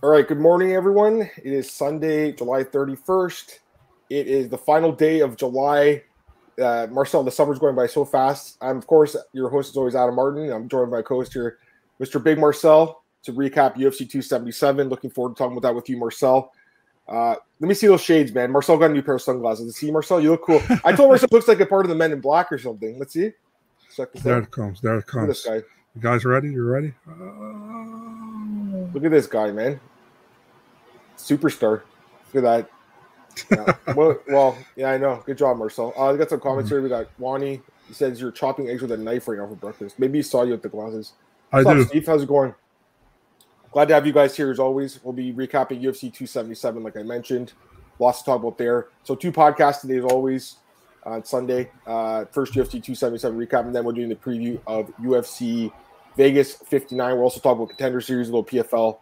All right, good morning, everyone. It is Sunday, July 31st. It is the final day of July. Uh, Marcel, the summer's going by so fast. I'm, of course, your host is always Adam Martin. I'm joined by co host here, Mr. Big Marcel, to recap UFC 277. Looking forward to talking about that with you, Marcel. Uh, let me see those shades, man. Marcel got a new pair of sunglasses. Let's see, Marcel, you look cool. I told Marcel looks like a part of the Men in Black or something. Let's see. Check this there out. it comes. There it comes. this guy. You guys ready? You ready? Uh... Look at this guy, man. Superstar. Look at that. Yeah. well, well, yeah, I know. Good job, Marcel. Uh, we got some comments here. We got Wani. He says you're chopping eggs with a knife right now for breakfast. Maybe he saw you with the glasses. What's I up, do. Steve? How's it going? Glad to have you guys here as always. We'll be recapping UFC 277, like I mentioned. Lots to talk about there. So two podcasts today, as always, on Sunday. Uh, first UFC 277 recap, and then we're doing the preview of UFC Vegas 59. We'll also talk about contender series, a little PFL,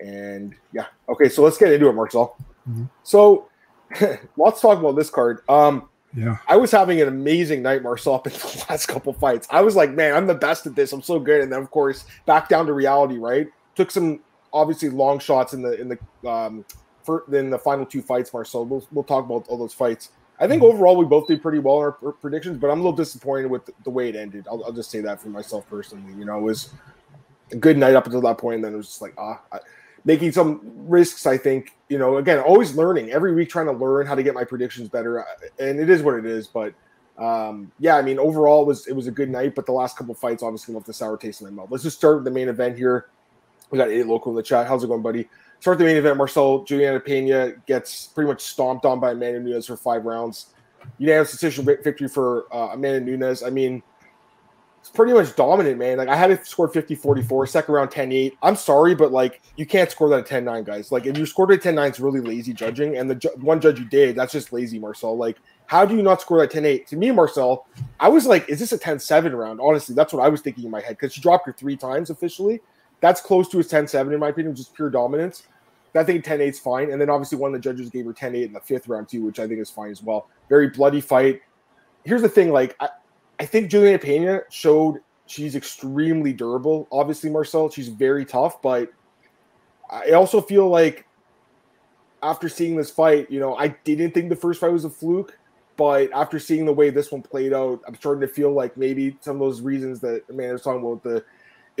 and yeah. Okay, so let's get into it, Marcel. Mm-hmm. So let's talk about this card. Um, yeah, I was having an amazing night, Marcel, up in the last couple fights. I was like, man, I'm the best at this. I'm so good. And then, of course, back down to reality, right? took some obviously long shots in the in the um for in the final two fights, Marcel. We'll we'll talk about all those fights. I think overall we both did pretty well in our predictions, but I'm a little disappointed with the way it ended. I'll, I'll just say that for myself personally. You know, it was a good night up until that point, and then it was just like ah, I, making some risks. I think you know, again, always learning every week, trying to learn how to get my predictions better, and it is what it is. But um, yeah, I mean, overall it was it was a good night, but the last couple fights obviously left a sour taste in my mouth. Let's just start with the main event here. We got eight local in the chat. How's it going, buddy? Start the main event. Marcel Julianna Pena gets pretty much stomped on by Amanda Nunes for five rounds. Unanimous decision victory for uh, Amanda Nunes. I mean, it's pretty much dominant, man. Like I had it scored 50 44, second round 10 8. I'm sorry, but like you can't score that at 10 9, guys. Like if you scored at 10 9, it's really lazy judging. And the ju- one judge you did, that's just lazy, Marcel. Like, how do you not score that 10 8? To me, Marcel, I was like, is this a 10 7 round? Honestly, that's what I was thinking in my head because she dropped her three times officially. That's close to his 10 7, in my opinion, just pure dominance. I think 10 8 is fine. And then obviously one of the judges gave her 10 8 in the fifth round, too, which I think is fine as well. Very bloody fight. Here's the thing like, I, I think Julianna Pena showed she's extremely durable. Obviously, Marcel, she's very tough, but I also feel like after seeing this fight, you know, I didn't think the first fight was a fluke, but after seeing the way this one played out, I'm starting to feel like maybe some of those reasons that Amanda was talking about the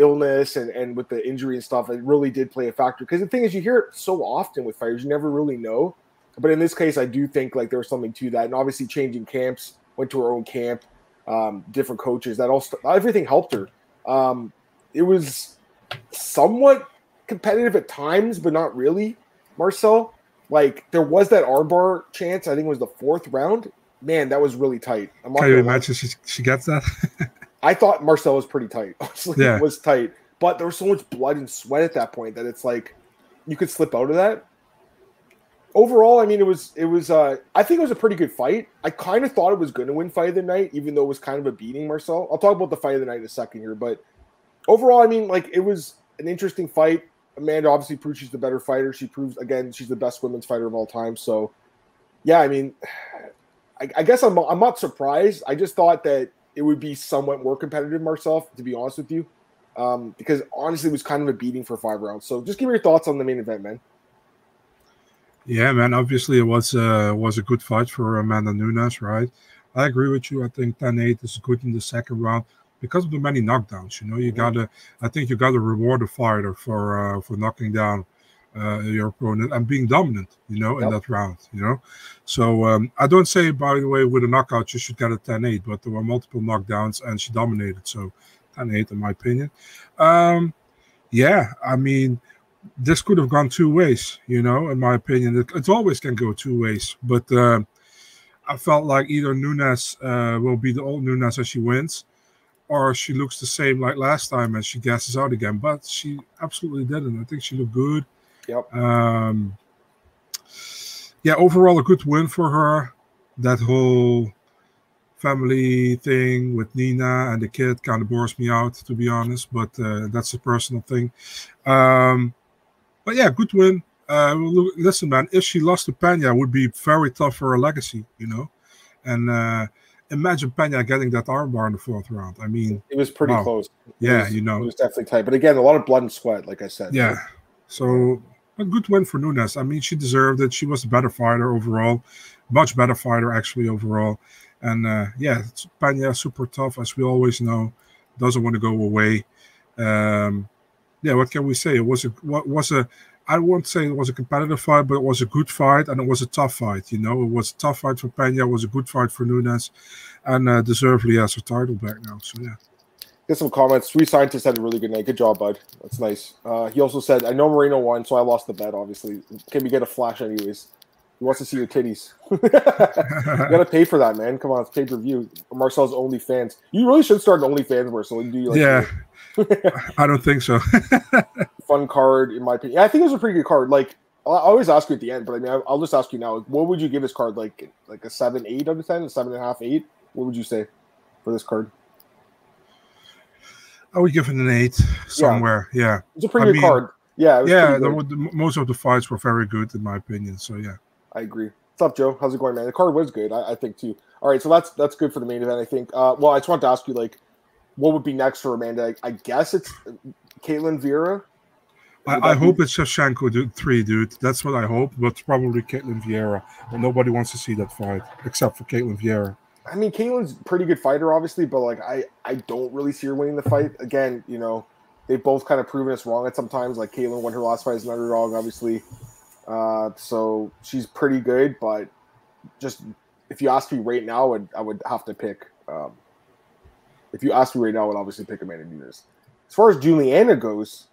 illness and, and with the injury and stuff, it really did play a factor. Because the thing is, you hear it so often with fighters, you never really know. But in this case, I do think like there was something to that. And obviously, changing camps, went to her own camp, um, different coaches, that all everything helped her. Um, it was somewhat competitive at times, but not really. Marcel, like there was that armbar chance. I think it was the fourth round. Man, that was really tight. I'm Can you imagine she, she gets that? I thought Marcel was pretty tight. Honestly, yeah. it was tight, but there was so much blood and sweat at that point that it's like you could slip out of that. Overall, I mean, it was it was. uh I think it was a pretty good fight. I kind of thought it was going to win fight of the night, even though it was kind of a beating. Marcel, I'll talk about the fight of the night in a second here, but overall, I mean, like it was an interesting fight. Amanda obviously proves she's the better fighter. She proves again she's the best women's fighter of all time. So, yeah, I mean, I, I guess I'm I'm not surprised. I just thought that it would be somewhat more competitive, Marcel, to be honest with you. Um, because honestly, it was kind of a beating for five rounds. So just give me your thoughts on the main event, man. Yeah, man. Obviously, it was uh, was a good fight for Amanda Nunes, right? I agree with you. I think 10-8 is good in the second round because of the many knockdowns. You know, you mm-hmm. gotta. I think you gotta reward a fighter for uh, for knocking down uh, your opponent and being dominant, you know, yep. in that round, you know. So um, I don't say, by the way, with a knockout, you should get a 10 8, but there were multiple knockdowns and she dominated. So 10 8, in my opinion. Um, yeah, I mean, this could have gone two ways, you know, in my opinion. It, it always can go two ways, but uh, I felt like either Nunes uh, will be the old Nunes as she wins, or she looks the same like last time and she gasses out again. But she absolutely didn't. I think she looked good. Yep. Um, yeah, overall a good win for her. That whole family thing with Nina and the kid kind of bores me out, to be honest. But uh, that's a personal thing. Um, but yeah, good win. Uh, listen, man, if she lost to Pena, would be very tough for her legacy, you know. And uh, imagine Pena getting that armbar in the fourth round. I mean, it was pretty wow. close. yeah, was, you know, it was definitely tight. But again, a lot of blood and sweat, like I said. Yeah. So a good win for Nunes. I mean, she deserved it. She was a better fighter overall, much better fighter actually overall. And uh, yeah, Pena super tough as we always know, doesn't want to go away. Um, yeah, what can we say? It was a what was a I won't say it was a competitive fight, but it was a good fight and it was a tough fight. You know, it was a tough fight for Pena, it was a good fight for Nunes, and uh, deservedly has her title back now. So yeah. Get some comments. Three scientists had a really good night. Good job, bud. That's nice. Uh, he also said, "I know Moreno won, so I lost the bet. Obviously, can we get a flash anyways?" He wants to see your titties. you gotta pay for that, man. Come on, it's pay per view. Marcel's OnlyFans. You really should start an OnlyFans, Marcel. Do like yeah. I don't think so. Fun card, in my opinion. I think it was a pretty good card. Like I always ask you at the end, but I mean, I'll just ask you now. What would you give this card? Like, like a seven, eight out of ten, a seven and a half, eight? What would you say for this card? I would give it an eight somewhere. Yeah, yeah. it's a pretty I good mean, card. Yeah, yeah. The, the, most of the fights were very good in my opinion. So yeah, I agree. What's up, Joe? How's it going, man? The card was good, I, I think too. All right, so that's that's good for the main event. I think. Uh, well, I just want to ask you, like, what would be next for Amanda? I, I guess it's Ketlen Vieira. I, I hope it's Shevchenko dude, three, dude. That's what I hope, but it's probably Ketlen Vieira. And nobody wants to see that fight except for Ketlen Vieira. I mean, Ketlen's pretty good fighter, obviously, but like I, I don't really see her winning the fight. Again, you know, they've both kind of proven us wrong at sometimes. Like Ketlen won her last fight as an underdog, obviously. Uh, so she's pretty good, but just if you ask me right now, I would I would have to pick. Um, if you ask me right now, I would obviously pick Amanda Nunes. As far as Julianna goes,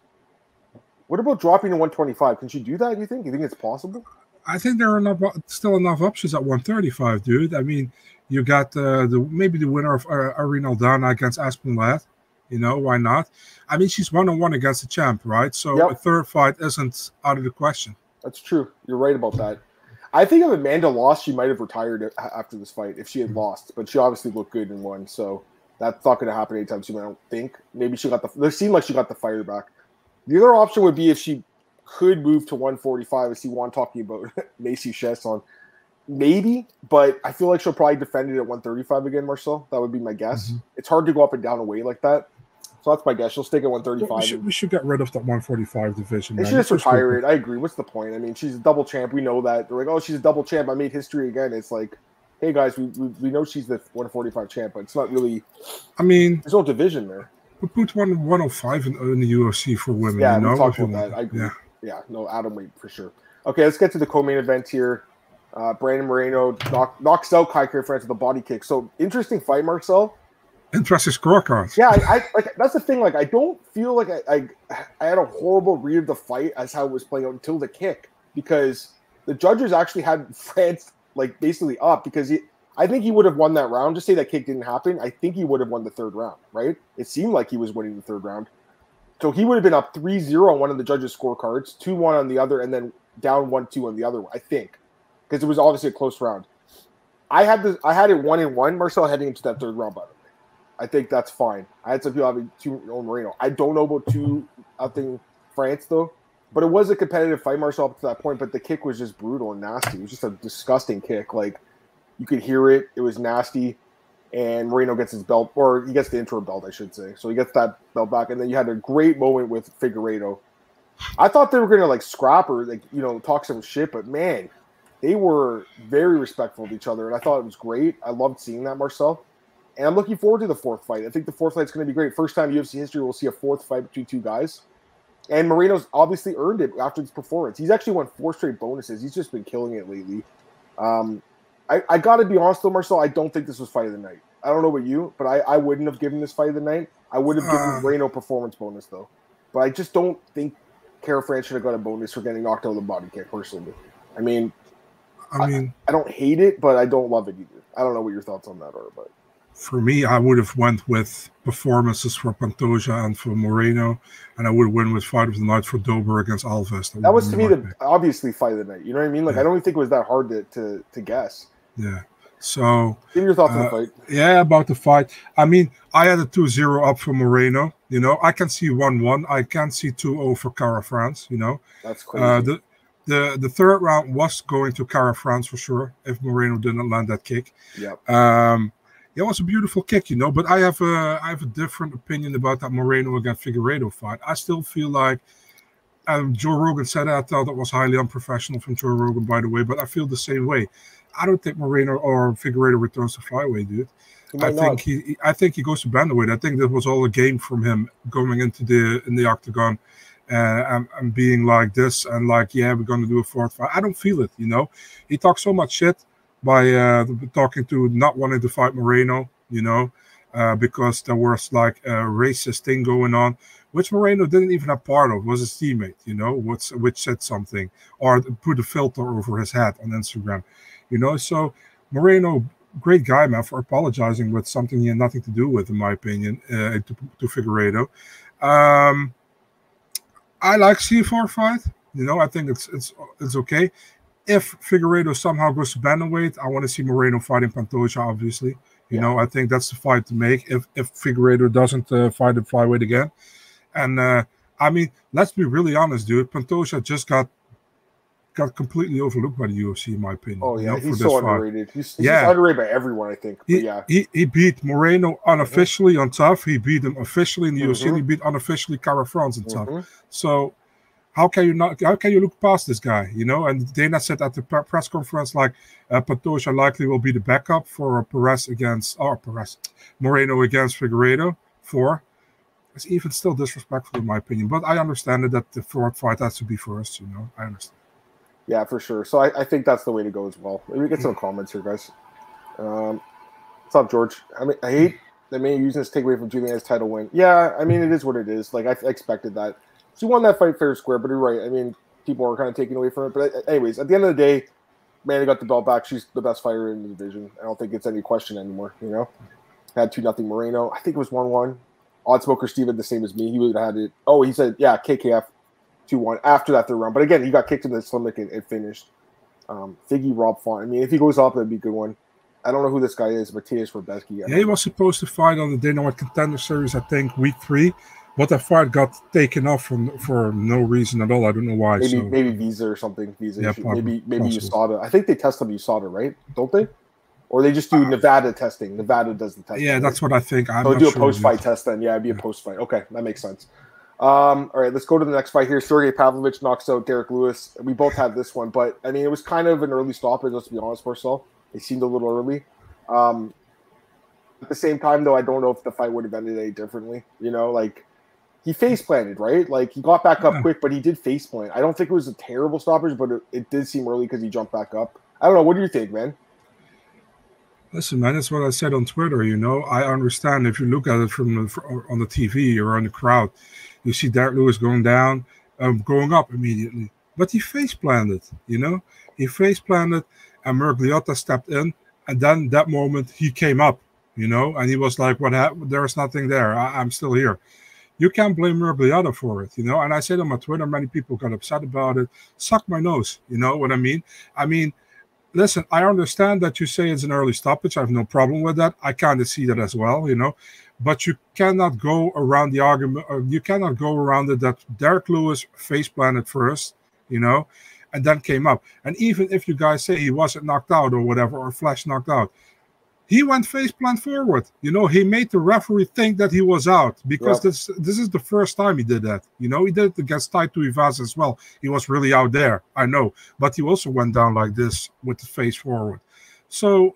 what about dropping to 125? Can she do that? Do you think? You think it's possible? I think there are enough, still enough options at 135, dude. I mean, you got uh, the maybe the winner of uh, Irene Aldana against Aspen Ladd. You know why not? I mean, she's one on one against the champ, right? So yep. a third fight isn't out of the question. That's true. You're right about that. I think if Amanda lost, she might have retired after this fight if she had lost. But she obviously looked good and won, so that's not going to happen anytime soon. I don't think. Maybe she got the. It seemed like she got the fire back. The other option would be if she could move to 145. I see Juan talking about Macy Chiasson maybe, but I feel like she'll probably defend it at 135 again, Marcel. That would be my guess. Mm-hmm. It's hard to go up and down away like that. So that's my guess. She'll stick at 135. We should, we should get rid of that 145 division. They should just retire it. I agree. What's the point? I mean, she's a double champ. We know that. They're like, oh, she's a double champ. I made history again. It's like, hey, guys, we, we, we know she's the 145 champ, but it's not really. I mean, there's no division there. We put one 105 in, in the UFC for women. Yeah, you know? we talked about that. I agree. Yeah. yeah, no, atom weight for sure. Okay, let's get to the co-main event here. Uh, Brandon Moreno knock, knocks out Kai France with a body kick. So interesting fight, Marcel. Interesting scorecard. Yeah, I, I, like that's the thing. Like, I don't feel like I, I, I had a horrible read of the fight as how it was playing out until the kick because the judges actually had France like basically up because he, I think he would have won that round. Just say that kick didn't happen. I think he would have won the third round, right? It seemed like he was winning the third round. So he would have been up 3-0 on one of the judges' scorecards, 2-1 on the other, and then down 1-2 on the other one, I think because it was obviously a close round. I had the I had it one in one. Marcel heading into that third round. By the way, I think that's fine. I had some people having two on Moreno. I don't know about two. I think France though, but it was a competitive fight, Marcel, up to that point. But the kick was just brutal and nasty. It was just a disgusting kick. Like you could hear it. It was nasty. And Moreno gets his belt, or he gets the intro belt, I should say. So he gets that belt back, and then you had a great moment with Figueiredo. I thought they were gonna like scrap or like you know talk some shit, but man, they were very respectful of each other, and I thought it was great. I loved seeing that, Marcel. And I'm looking forward to the fourth fight. I think the fourth fight's going to be great. First time UFC history, we'll see a fourth fight between two guys. And Moreno's obviously earned it after his performance. He's actually won four straight bonuses. He's just been killing it lately. Um, I, I got to be honest though, Marcel. I don't think this was fight of the night. I don't know about you, but I, I wouldn't have given this fight of the night. I would have given uh, Moreno performance bonus though. But I just don't think France should have got a bonus for getting knocked out of the body kick personally. I mean, I mean, I, I, don't hate it, but I don't love it either. I don't know what your thoughts on that are, but for me, I would have went with performances for Pantoja and for Moreno, and I would have went with fight of the night for Dober against Alves. That, that was to me the pick. obviously fight of the night. You know what I mean? Like yeah. I don't even think it was that hard to to, to guess. Yeah. So give your thoughts uh, on the uh, fight. Yeah, about the fight. I mean, I had a 2-0 up for Moreno. You know, I can see 1-1. I can see 2-0 for Kara-France. You know, that's crazy. Uh, the, the the third round was going to Kara-France for sure if Moreno didn't land that kick. Yeah. Um, it was a beautiful kick, you know. But I have a I have a different opinion about that Moreno against Figueiredo fight. I still feel like um, Joe Rogan said I thought that was highly unprofessional from Joe Rogan, by the way, but I feel the same way. I don't think Moreno or Figueiredo returns to flyweight, dude. I think not. he, I think he goes to bantamweight. I think that was all a game from him going into the in the octagon, and, and being like this and like, yeah, we're gonna do a fourth fight. I don't feel it, you know. He talks so much shit by uh, talking to not wanting to fight Moreno, you know, uh, because there was like a racist thing going on, which Moreno didn't even have part of, was his teammate, you know, which, which said something or put a filter over his head on Instagram, you know. So Moreno, great guy, man, for apologizing with something he had nothing to do with, in my opinion, uh, to, to Figueiredo. Um, I like C4 fight. You know, I think it's it's it's okay if Figueiredo somehow goes to bantamweight, I want to see Moreno fighting Pantoja, obviously. You yeah. know, I think that's the fight to make if if Figueiredo doesn't uh, fight at flyweight again. And uh, I mean, let's be really honest, dude. Pantoja just got got completely overlooked by the UFC, in my opinion. Oh yeah, he's so underrated. He's, he's yeah. underrated by everyone, I think. He, yeah, he, he beat Moreno unofficially mm-hmm. on TUF. He beat him officially in the mm-hmm. UFC. he beat unofficially Kara France on. Mm-hmm. So how can you not? How can you look past this guy? You know. And Dana said at the press conference, like uh, Pantoja likely will be the backup for Perez against or Perez Moreno against Figueiredo. For it's even still disrespectful in my opinion, but I understand it that the fourth fight has to be first. You know, I understand. Yeah, for sure. So I, I think that's the way to go as well. Maybe get some comments here, guys. Um, what's up, George? I mean, I hate that may using this takeaway from Julian's title win. Yeah, I mean, it is what it is. Like I, expected that she won that fight fair and square, but you're right. I mean, people are kind of taking away from it. But anyways, at the end of the day, Manny got the belt back. She's the best fighter in the division. I don't think it's any question anymore. You know, had two nothing Moreno. I think it was one one. Oddsmoker Steven the same as me. He would have had it. Oh, he said yeah, KKF two one after that third round. But again, he got kicked in the stomach and it finished. Um, Figgy Rob Font. I mean, if he goes up, that'd be a good one. I don't know who this guy is, Matthias Rebecki. Yeah, he was supposed to fight on the Dana White Contender Series, I think, week three. But the fight got taken off from for no reason at all. I don't know why. Maybe so. maybe visa or something. Visa. Yeah, maybe maybe USADA. I think they test them USADA, right? Don't they? Or they just do uh, Nevada testing. Nevada does the testing. Yeah, right? that's what I think. I'm so do a sure post fight test then. Yeah, it'd be a post fight. Okay, that makes sense. Um, all right, let's go to the next fight here. Sergey Pavlovich knocks out Derrick Lewis. We both had this one, but I mean, it was kind of an early stoppage. Let's be honest, Marcel. It seemed a little early. Um, at the same time, though, I don't know if the fight would have ended any differently. You know, like he face planted, right? Like he got back up quick, but he did face plant. I don't think it was a terrible stoppage, but it, it did seem early because he jumped back up. I don't know. What do you think, man? Listen, man, that's what I said on Twitter. You know, I understand if you look at it from the, on the TV or on the crowd, you see Derrick Lewis going down, um, going up immediately, but he face planted. You know, he face planted, and Miragliotta stepped in, and then that moment he came up. You know, and he was like, "What happened? There's nothing there. I- I'm still here." you can't blame Miragliotta for it, you know. And I said on my Twitter, many people got upset about it. Suck my nose, you know what I mean? I mean, listen, I understand that you say it's an early stoppage. I have no problem with that. I kind of see that as well, you know. But you cannot go around the argument. Uh, you cannot go around it that Derrick Lewis face planted first, you know, and then came up. And even if you guys say he wasn't knocked out or whatever, or Flash knocked out, he went face plant forward. You know, he made the referee think that he was out because this this is the first time he did that. You know, he did it against Tai Tuivasa as well. He was really out there, I know, but he also went down like this with the face forward. So,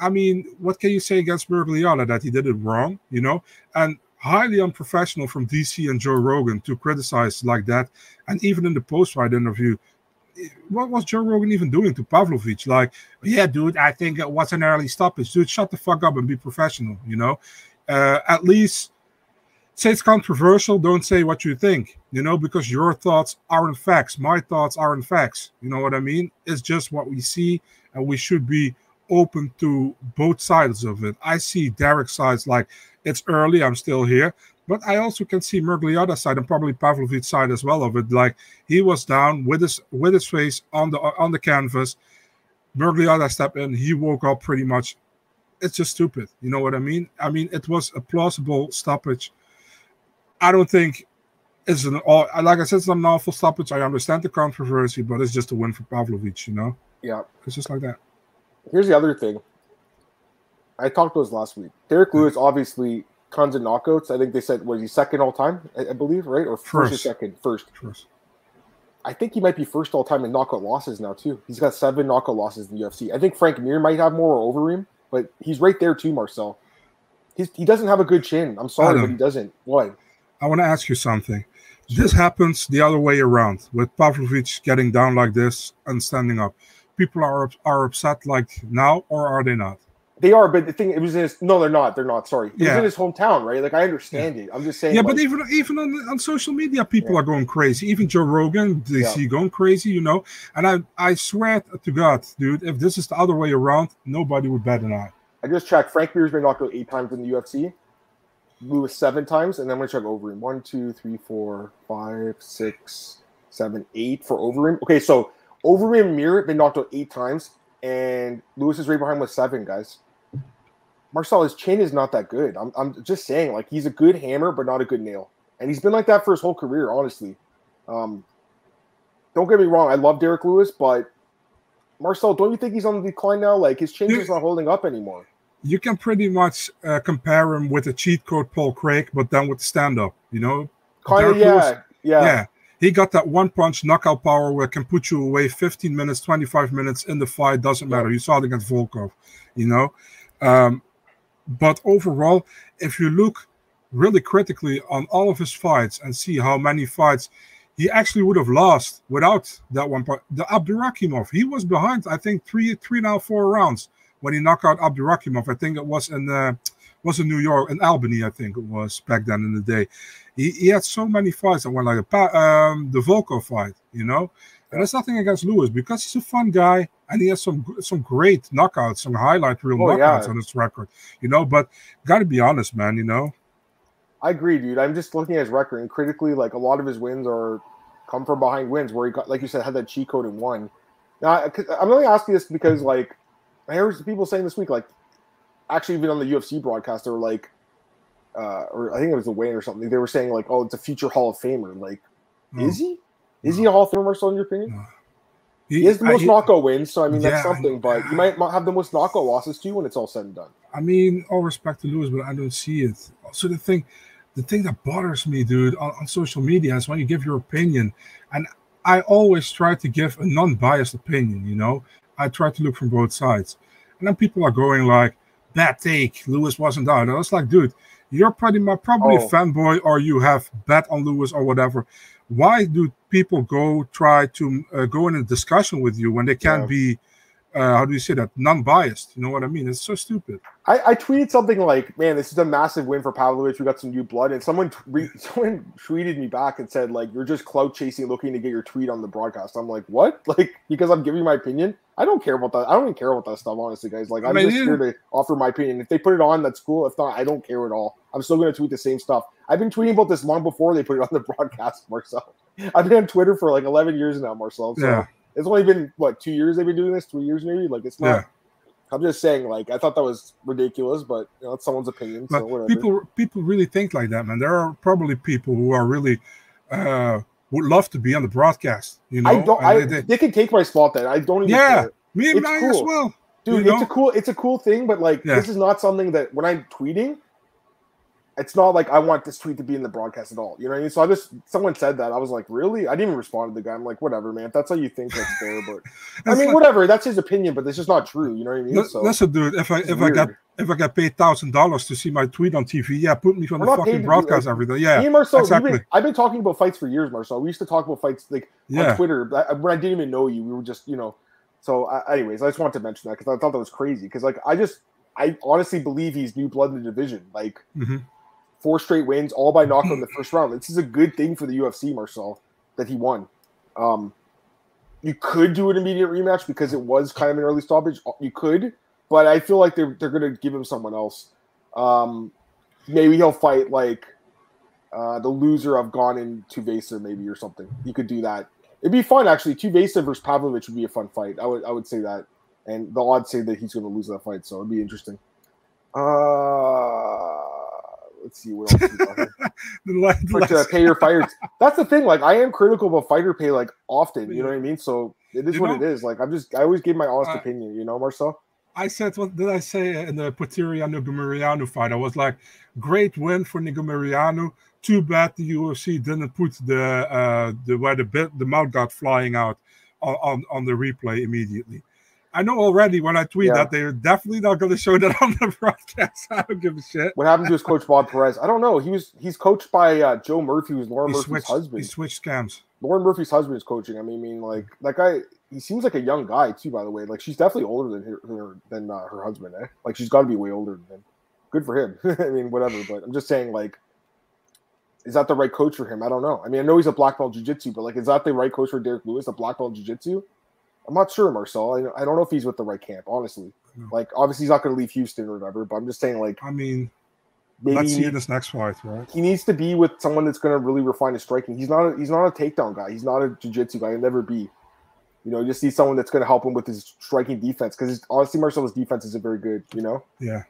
I mean, what can you say against Miragliotta that he did it wrong? You know, and highly unprofessional from DC and Joe Rogan to criticize like that, and even in the post-fight interview what was Joe Rogan even doing to Pavlovich? Like, yeah, dude, I think it was an early stoppage. Dude, shut the fuck up and be professional, you know? Uh, at least say it's controversial, don't say what you think, you know, because your thoughts aren't facts. My thoughts aren't facts. You know what I mean? It's just what we see, and we should be open to both sides of it. I see Derrick's sides like it's early, I'm still here. But I also can see Miragliotta's side and probably Pavlovich's side as well of it. Like he was down with his with his face on the on the canvas. Miragliotta stepped in. He woke up pretty much. It's just stupid. You know what I mean? I mean, it was a plausible stoppage. I don't think it's an all. Like I said, it's an awful stoppage. I understand the controversy, but it's just a win for Pavlovich. You know? Yeah. It's just like that. Here's the other thing. I talked to us last week. Derrick Lewis hmm. obviously tons of knockouts. I think they said was he second all time, I, I believe, right? Or first, first or second? First. First. I think he might be first all time in knockout losses now too. He's got seven knockout losses in the UFC. I think Frank Mir might have more over him, but he's right there too, Marcel. He's, he doesn't have a good chin. I'm sorry, but he doesn't. What? I want to ask you something. This happens the other way around with Pavlovich getting down like this and standing up. People are are upset like now, or are they not? They are, but the thing it was in his no, they're not. They're not. Sorry, it was in his hometown, right? Like I understand it. I'm just saying. Yeah, like, but even even on, on social media, people Yeah. are going crazy. Even Joe Rogan, they Yeah. see going crazy, you know. And I I swear to God, dude, if this is the other way around, nobody would bet an eye. I just checked. Frank been knocked out eight times in the UFC. Lewis seven times, and then I'm gonna check over him. One, two, three, four, five, six, seven, eight for over him. Okay, so over him, Mir been knocked out eight times, and Lewis is right behind with seven guys. Marcel, his chin is not that good. I'm, I'm just saying, like he's a good hammer, but not a good nail, and he's been like that for his whole career. Honestly, um, don't get me wrong. I love Derrick Lewis, but Marcel, don't you think he's on the decline now? Like his chin's Yeah. just not holding up anymore. You can pretty much uh, compare him with a cheat code Paul Craig, but then with stand up, you know. Kind of, yeah, yeah, yeah. He got that one punch knockout power where can put you away 15 minutes, 25 minutes in the fight. Doesn't matter. You saw it against Volkov, you know. Um, but overall, if you look really critically on all of his fights and see how many fights he actually would have lost without that one part, the Abdurakhimov, he was behind, I think, three, three now four rounds when he knocked out Abdurakhimov. I think it was in uh, was in New York, in Albany, I think it was back then in the day. He, he had so many fights that went like a um, the Volkov fight, you know. And there's nothing against Lewis because he's a fun guy and he has some some great knockouts, some highlight real Oh, knockouts yeah. on his record, you know. But got to be honest, man, you know. I agree, dude. I'm just looking at his record, and critically, like a lot of his wins are come from behind wins, where he got, like you said, had that cheat code and won. Now, I- I'm only asking this because, like, I heard people saying this week, like, actually, even on the UFC broadcast, they were like, uh, or I think it was the Wayne or something. They were saying like, "Oh, it's a future Hall of Famer." Like, Oh. is he? Is he hmm. a Hall of Famer, Marcel, in your opinion? Hmm. No. He has the I- most knockout wins, so I mean that's Yeah, I- something. But you might not have the most knockout losses too when it's all said and done. I mean, all respect to Lewis, but I don't see it. So the thing, the thing that bothers me, dude, on, on social media is when you give your opinion, and I always try to give a non-biased opinion. You know, I try to look from both sides, and then people are going like, "Bad take, Lewis wasn't out." And I was like, dude, you're pretty much probably Oh. a fanboy, or you have bet on Lewis or whatever. Why do people go try to uh, go in a discussion with you when they can't Yeah. be? Uh, how do you say that? Non-biased. You know what I mean? It's so stupid. I, I tweeted something like, "Man, this is a massive win for Pavlovich. We got some new blood." And someone re- someone tweeted me back and said, "Like you're just clout chasing, looking to get your tweet on the broadcast." I'm like, "What? Like because I'm giving my opinion? I don't care about that. I don't even care about that stuff, honestly, guys. Like I I'm mean, just here to offer my opinion. If they put it on, that's cool. If not, I don't care at all. I'm still going to tweet the same stuff. I've been tweeting about this long before they put it on the broadcast, Marcel. I've been on Twitter for like 11 years now, Marcel. So Yeah. It's only been what two years they've been doing this, three years maybe. Like it's not. Yeah. I'm just saying, like I thought that was ridiculous, but you know, it's someone's opinion. But so whatever. people people really think like that, man. There are probably people who are really uh would love to be on the broadcast, you know. I don't. I, they- they, can take my spot then. I don't even. Yeah. care. me and I as well. dude. It's know? a cool. It's a cool thing, but like Yeah. this is not something that when I'm tweeting, it's not like I want this tweet to be in the broadcast at all. You know what I mean? So I just someone said that I was like, really? I didn't even respond to the guy. I'm like, whatever, man. If that's how you think, that's fair. But I mean, like- whatever. That's his opinion, but it's just not true. You know what I mean? So listen, dude, if I if I get weird. if I get paid thousand dollars to see my tweet on TV, yeah, put me on We're the fucking broadcast like- every day. Me Yeah, and Marcel, exactly. been, I've been talking about fights for years, Marcel. We used to talk about fights like yeah. on Twitter I- when I didn't even know you. We were just, you know. So, uh, anyways, I just wanted to mention that because I thought that was crazy. Because, like, I just, I honestly believe he's new blood in the division. Like, Mhm. Four straight wins, all by knockout in the first round. This is a good thing for the UFC, Marcel, that he won. Um, you could do an immediate rematch because it was kind of an early stoppage. You could, but I feel like they're they're going to give him someone else. Um, maybe he'll fight like uh, the loser of Gane and Tuivasa, maybe or something. You could do that. It'd be fun actually. Tuivasa versus Pavlovich would be a fun fight. I would I would say that, and the odds say that he's going to lose that fight, so it'd be interesting. Uh, let's see what else we got here. The la- the Like, pay your fighters. That's the thing. Like I am critical about fighter pay, like often. You know what I mean? So it is You what know, it is. Like I'm just I always give my honest uh, opinion. You know, Marcel. I said, what did I say in the Potieria Negumereanu fight? I was like, great win for Negumereanu. Too bad the UFC didn't put the uh, the where the bit the mouth got flying out on, on, on the replay immediately. I know already when I tweet yeah. that they're definitely not going to show that on the broadcast. I don't give a shit. What happened to his coach Bob Perez? I don't know. He was he's coached by uh, Joe Murphy, who's Lauren he Murphy's switched, husband. He switched scams. Lauren Murphy's husband is coaching. I mean, I mean, like that guy. He seems like a young guy too. By the way, like she's definitely older than her, her than uh, her husband. Eh? Like she's got to be way older than him. Good for him. I mean, whatever. But I'm just saying, like, is that the right coach for him? I don't know. I mean, I know he's a black belt jiu-jitsu, but like, is that the right coach for Derrick Lewis, a black belt jiu-jitsu? I'm not sure, Marcel. I, I don't know if he's with the right camp, honestly. No. Like, obviously, he's not going to leave Houston or whatever, but I'm just saying, like, I mean, maybe let's see this next fight, right? He needs to be with someone that's going to really refine his striking. He's not a, he's not a takedown guy. He's not a jiu-jitsu guy. He'll never be. You know, you just need someone that's going to help him with his striking defense because honestly, Marcel's defense isn't very good. You know. Yeah.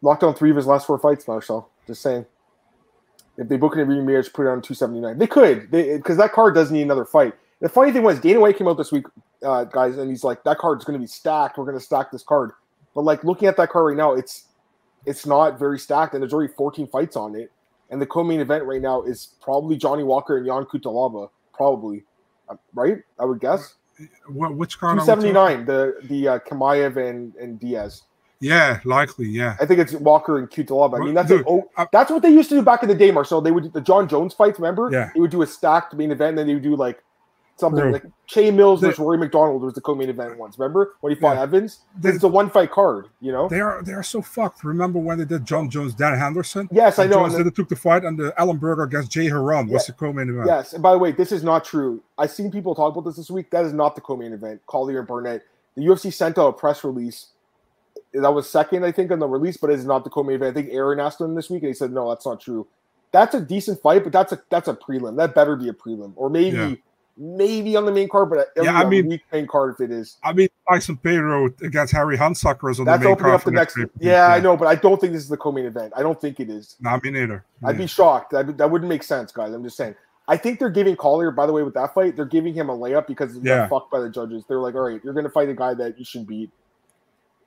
Locked on three of his last four fights, Marcel. Just saying. If they book an rematch, put it on 279. They could, because that card does need another fight. The funny thing was, Dana White came out this week, uh, guys, and he's like, "That card's going to be stacked. We're going to stack this card." But like looking at that card right now, it's it's not very stacked, and there's already 14 fights on it. And the co-main event right now is probably Johnny Walker and Jan Cutelaba, probably, uh, right? I would guess. What, which card? 279, the the uh, Chimaev and and Diaz. Yeah, likely. Yeah, I think it's Walker and Cutelaba. I mean, that's Dude, oh, that's what they used to do back in the day, Marcel. They would the John Jones fights. Remember? Yeah. They would do a stacked main event, and then they would do like something Bro. like Che Mills versus Rory MacDonald was the co-main event once. Remember when he fought yeah. Evans? They, it's a one-fight card. You know they are they are so fucked. Remember when they did Jon Jones, Dan Henderson? Yes, I know. Jones then, took the fight, and the Ellenberger against Jay yeah. was the co-main event. Yes, and by the way, this is not true. I've seen people talk about this this week. That is not the co-main event. Collier and Burnett. The UFC sent out a press release. That was second, I think, on the release, but it is not the co-main event. I think Aaron asked him this week, and he said, "No, that's not true." That's a decent fight, but that's a that's a prelim. That better be a prelim, or maybe. Yeah maybe on the main card, but yeah, I mean, week main card if it is. I mean, Tyson Pedro against Harry Hunsucker is on That's the main card. Up the next, next yeah, yeah, I know, but I don't think this is the co-main event. I don't think it is. Not me neither. I'd be shocked. That, that wouldn't make sense, guys. I'm just saying. I think they're giving Collier, by the way, with that fight, they're giving him a layup because he yeah. got fucked by the judges. They're like, all right, you're going to fight a guy that you should beat,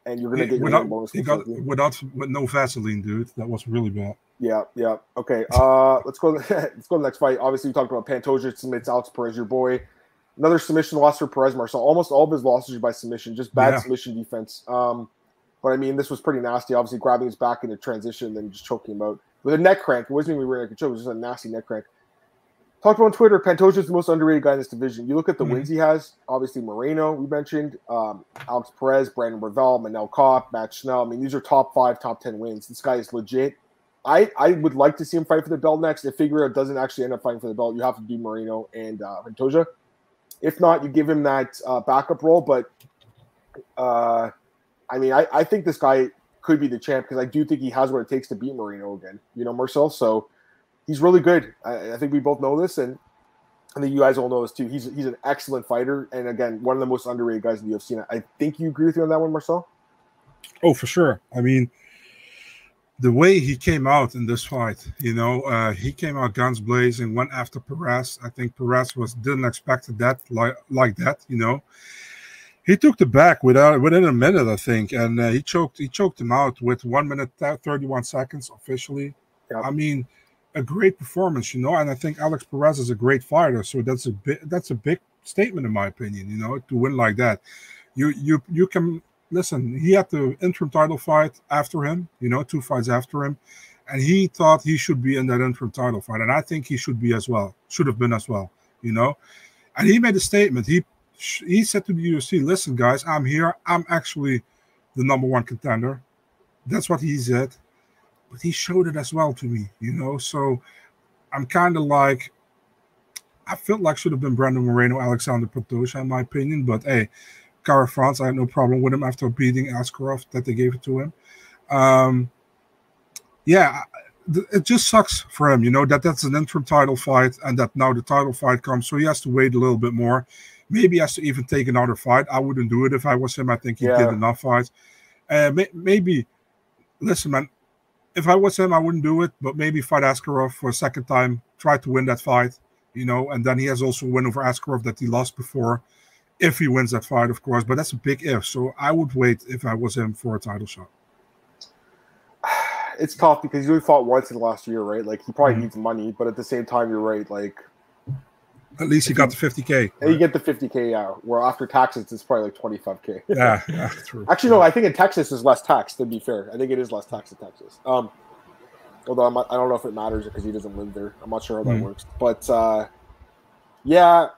and you're to get your without, bonus. Got, without with no Vaseline, dude. That was really bad. Yeah, yeah. Okay. Uh, let's go. let's go to the next fight. Obviously, we talked about Pantoja submits Alex Perez, your boy. Another submission loss for Perez Marcel. Almost all of his losses are by submission, just bad yeah. submission defense. Um, but I mean, this was pretty nasty. Obviously, grabbing his back in the transition, and then just choking him out with a neck crank. It wasn't even rear naked choke; it was just a nasty neck crank. Talked about on Twitter. Pantoja is the most underrated guy in this division. You look at the mm-hmm. wins he has. Obviously, Moreno, we mentioned, um, Alex Perez, Brandon Royval, Manel Kape, Matt Schnell. I mean, these are top five, top ten wins. This guy is legit. I, I would like to see him fight for the belt next. If Figueroa doesn't actually end up fighting for the belt, you have to do Moreno and uh, Pantoja. If not, you give him that uh, backup role. But uh, I mean, I, I think this guy could be the champ because I do think he has what it takes to beat Moreno again. You know, Marcel. So he's really good. I, I think we both know this, and I think you guys all know this too. He's he's an excellent fighter, and again, one of the most underrated guys in the UFC. I think you agree with me on that one, Marcel. Oh, for sure. I mean, the way he came out in this fight, you know, uh, he came out guns blazing, went after Perez. I think Perez was didn't expect that like like that, you know. He took the back without within a minute, I think, and uh, he choked he choked him out with one minute thirty one seconds officially. Yep. I mean, a great performance, you know. And I think Alex Perez is a great fighter, so that's a bit that's a big statement in my opinion, you know, to win like that. You you you can listen, he had the interim title fight after him, you know, two fights after him, and he thought he should be in that interim title fight, and I think he should be as well, should have been as well, you know. And he made a statement. He he said to the UFC, "Listen, guys, I'm here. I'm actually the number one contender." That's what he said, but he showed it as well to me, you know. So I'm kind of like. I felt like should have been Brandon Moreno, Alexander Pantoja, in my opinion. But hey, Kara-France. I had no problem with him after beating Askarov that they gave it to him. Um, yeah, it just sucks for him, you know, that that's an interim title fight and that now the title fight comes. So he has to wait a little bit more. Maybe he has to even take another fight. I wouldn't do it if I was him. I think he yeah. did enough fights. Uh, may, maybe, listen, man, if I was him, I wouldn't do it, but maybe fight Askarov for a second time, try to win that fight, you know, and then he has also win over Askarov that he lost before if he wins that fight, of course. But that's a big if. So I would wait if I was him for a title shot. It's tough because he only fought once in the last year, right? Like he probably mm-hmm. needs money, but at the same time, you're right. Like at least he got the 50k. Right? You get the 50k out. Where after taxes, it's probably like 25k. yeah, yeah, true. Actually, no. I think in Texas is less tax. To be fair, I think it is less tax in Texas. Um, although I'm, I do not know if it matters because he doesn't live there. I'm not sure how that mm. works. But uh, yeah,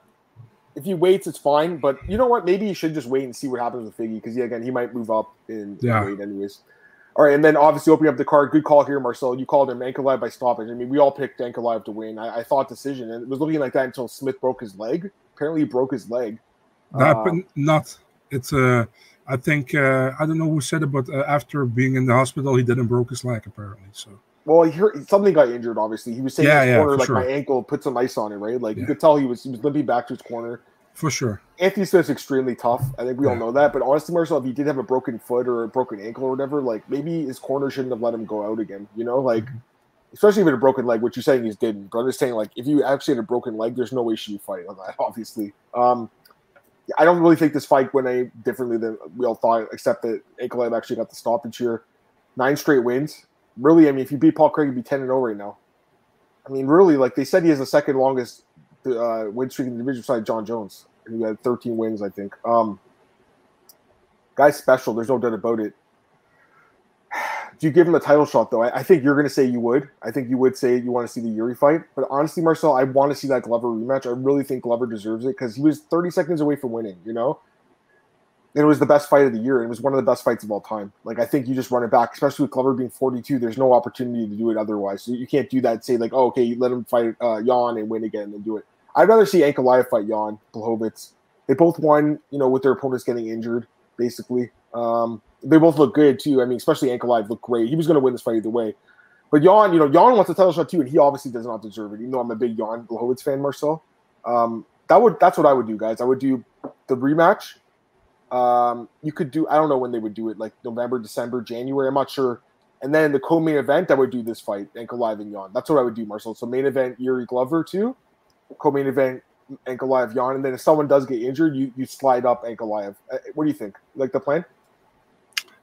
if he waits, it's fine. But you know what? Maybe you should just wait and see what happens with Figgy because yeah, again, he might move up in, yeah. weight anyways. All right, and then obviously opening up the card. Good call here, Marcel. You called him Ankalaev by stoppage. I mean, we all picked Ankalaev to win. I, I, thought decision, and it was looking like that until Smith broke his leg. Apparently, he broke his leg. That, um, not. It's a. Uh, I think uh, I don't know who said it, but uh, after being in the hospital, he didn't broke his leg apparently. So. Well, he heard, something got injured. Obviously, he was saying yeah, his corner like sure. my ankle put some ice on it, right? Like yeah. you could tell he was he was limping back to his corner. For sure. Anthony Smith's extremely tough. I think we yeah. all know that. But honestly, Marcel, if he did have a broken foot or a broken ankle or whatever, like maybe his corner shouldn't have let him go out again. You know, like mm-hmm. especially with a broken leg, which you're saying he's didn't. But I'm just saying, like, if you actually had a broken leg, there's no way she would fight on that, obviously. Um I don't really think this fight went any differently than we all thought, except that Ankalaev actually got the stoppage here. Nine straight wins. Really, I mean, if you beat Paul Craig, you'd be 10 and 0 right now. I mean, really, like they said, he has the second longest uh, win streak in the division beside Jon Jones. And he had 13 wins, I think. Um, guy's special. There's no doubt about it. Do you give him a title shot though? I, I think you're going to say you would. I think you would say you want to see the Yuri fight. But honestly, Marcel, I want to see that Glover rematch. I really think Glover deserves it because he was 30 seconds away from winning. You know, and it was the best fight of the year. It was one of the best fights of all time. Like I think you just run it back, especially with Glover being 42. There's no opportunity to do it otherwise. So you can't do that. Say like, oh, okay, let him fight uh, Jan and win again, and do it. I'd rather see Ankalaev fight Jan Blachowicz. They both won, you know, with their opponents getting injured, basically. Um, they both look good too. I mean, especially Ankalaev looked great. He was going to win this fight either way. But Jan, you know, Jan wants a title shot too, and he obviously does not deserve it. Even though I'm a big Jan Blachowicz fan, Marcel. Um, that would that's what I would do, guys. I would do the rematch. Um, you could do I don't know when they would do it, like November, December, January. I'm not sure. And then the co-main event, I would do this fight, Ankalaev and Jan. That's what I would do, Marcel. So main event, Yuri Glover too co-main event Ankalaev Jan, and then if someone does get injured, you you slide up Ankalaev. Uh, what do you think? Like the plan?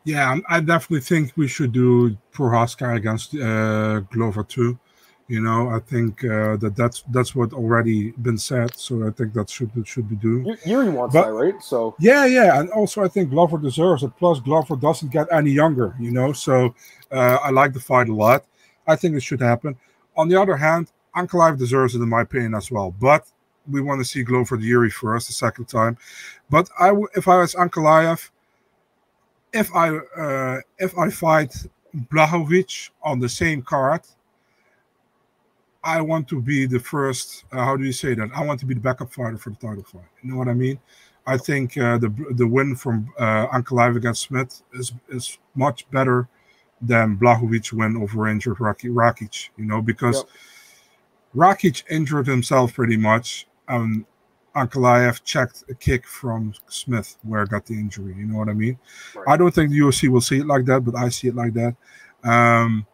Yeah, I definitely think we should do Prochazka against uh, Glover too. You know, I think uh, that that's that's what already been said. So I think that should should be due. Yuri wants but, that, right? So yeah, yeah, and also I think Glover deserves it. Plus, Glover doesn't get any younger. You know, so uh, I like the fight a lot. I think it should happen. On the other hand, Ankalaev deserves it in my opinion as well. But we want to see Glover the Yuri first the second time. But I, if I was Ankalaev, if I uh, if I fight Blachowicz on the same card, I want to be the first. Uh, how do you say that? I want to be the backup fighter for the title fight. You know what I mean? I think uh, the the win from uh, Ankalaev against Smith is is much better than Blachowicz win over injured Rakic. You know because. Yep Rakic injured himself pretty much. Um, Ankalaev checked a kick from Smith where got the injury. You know what I mean? Right. I don't think the UFC will see it like that, but I see it like that. Um,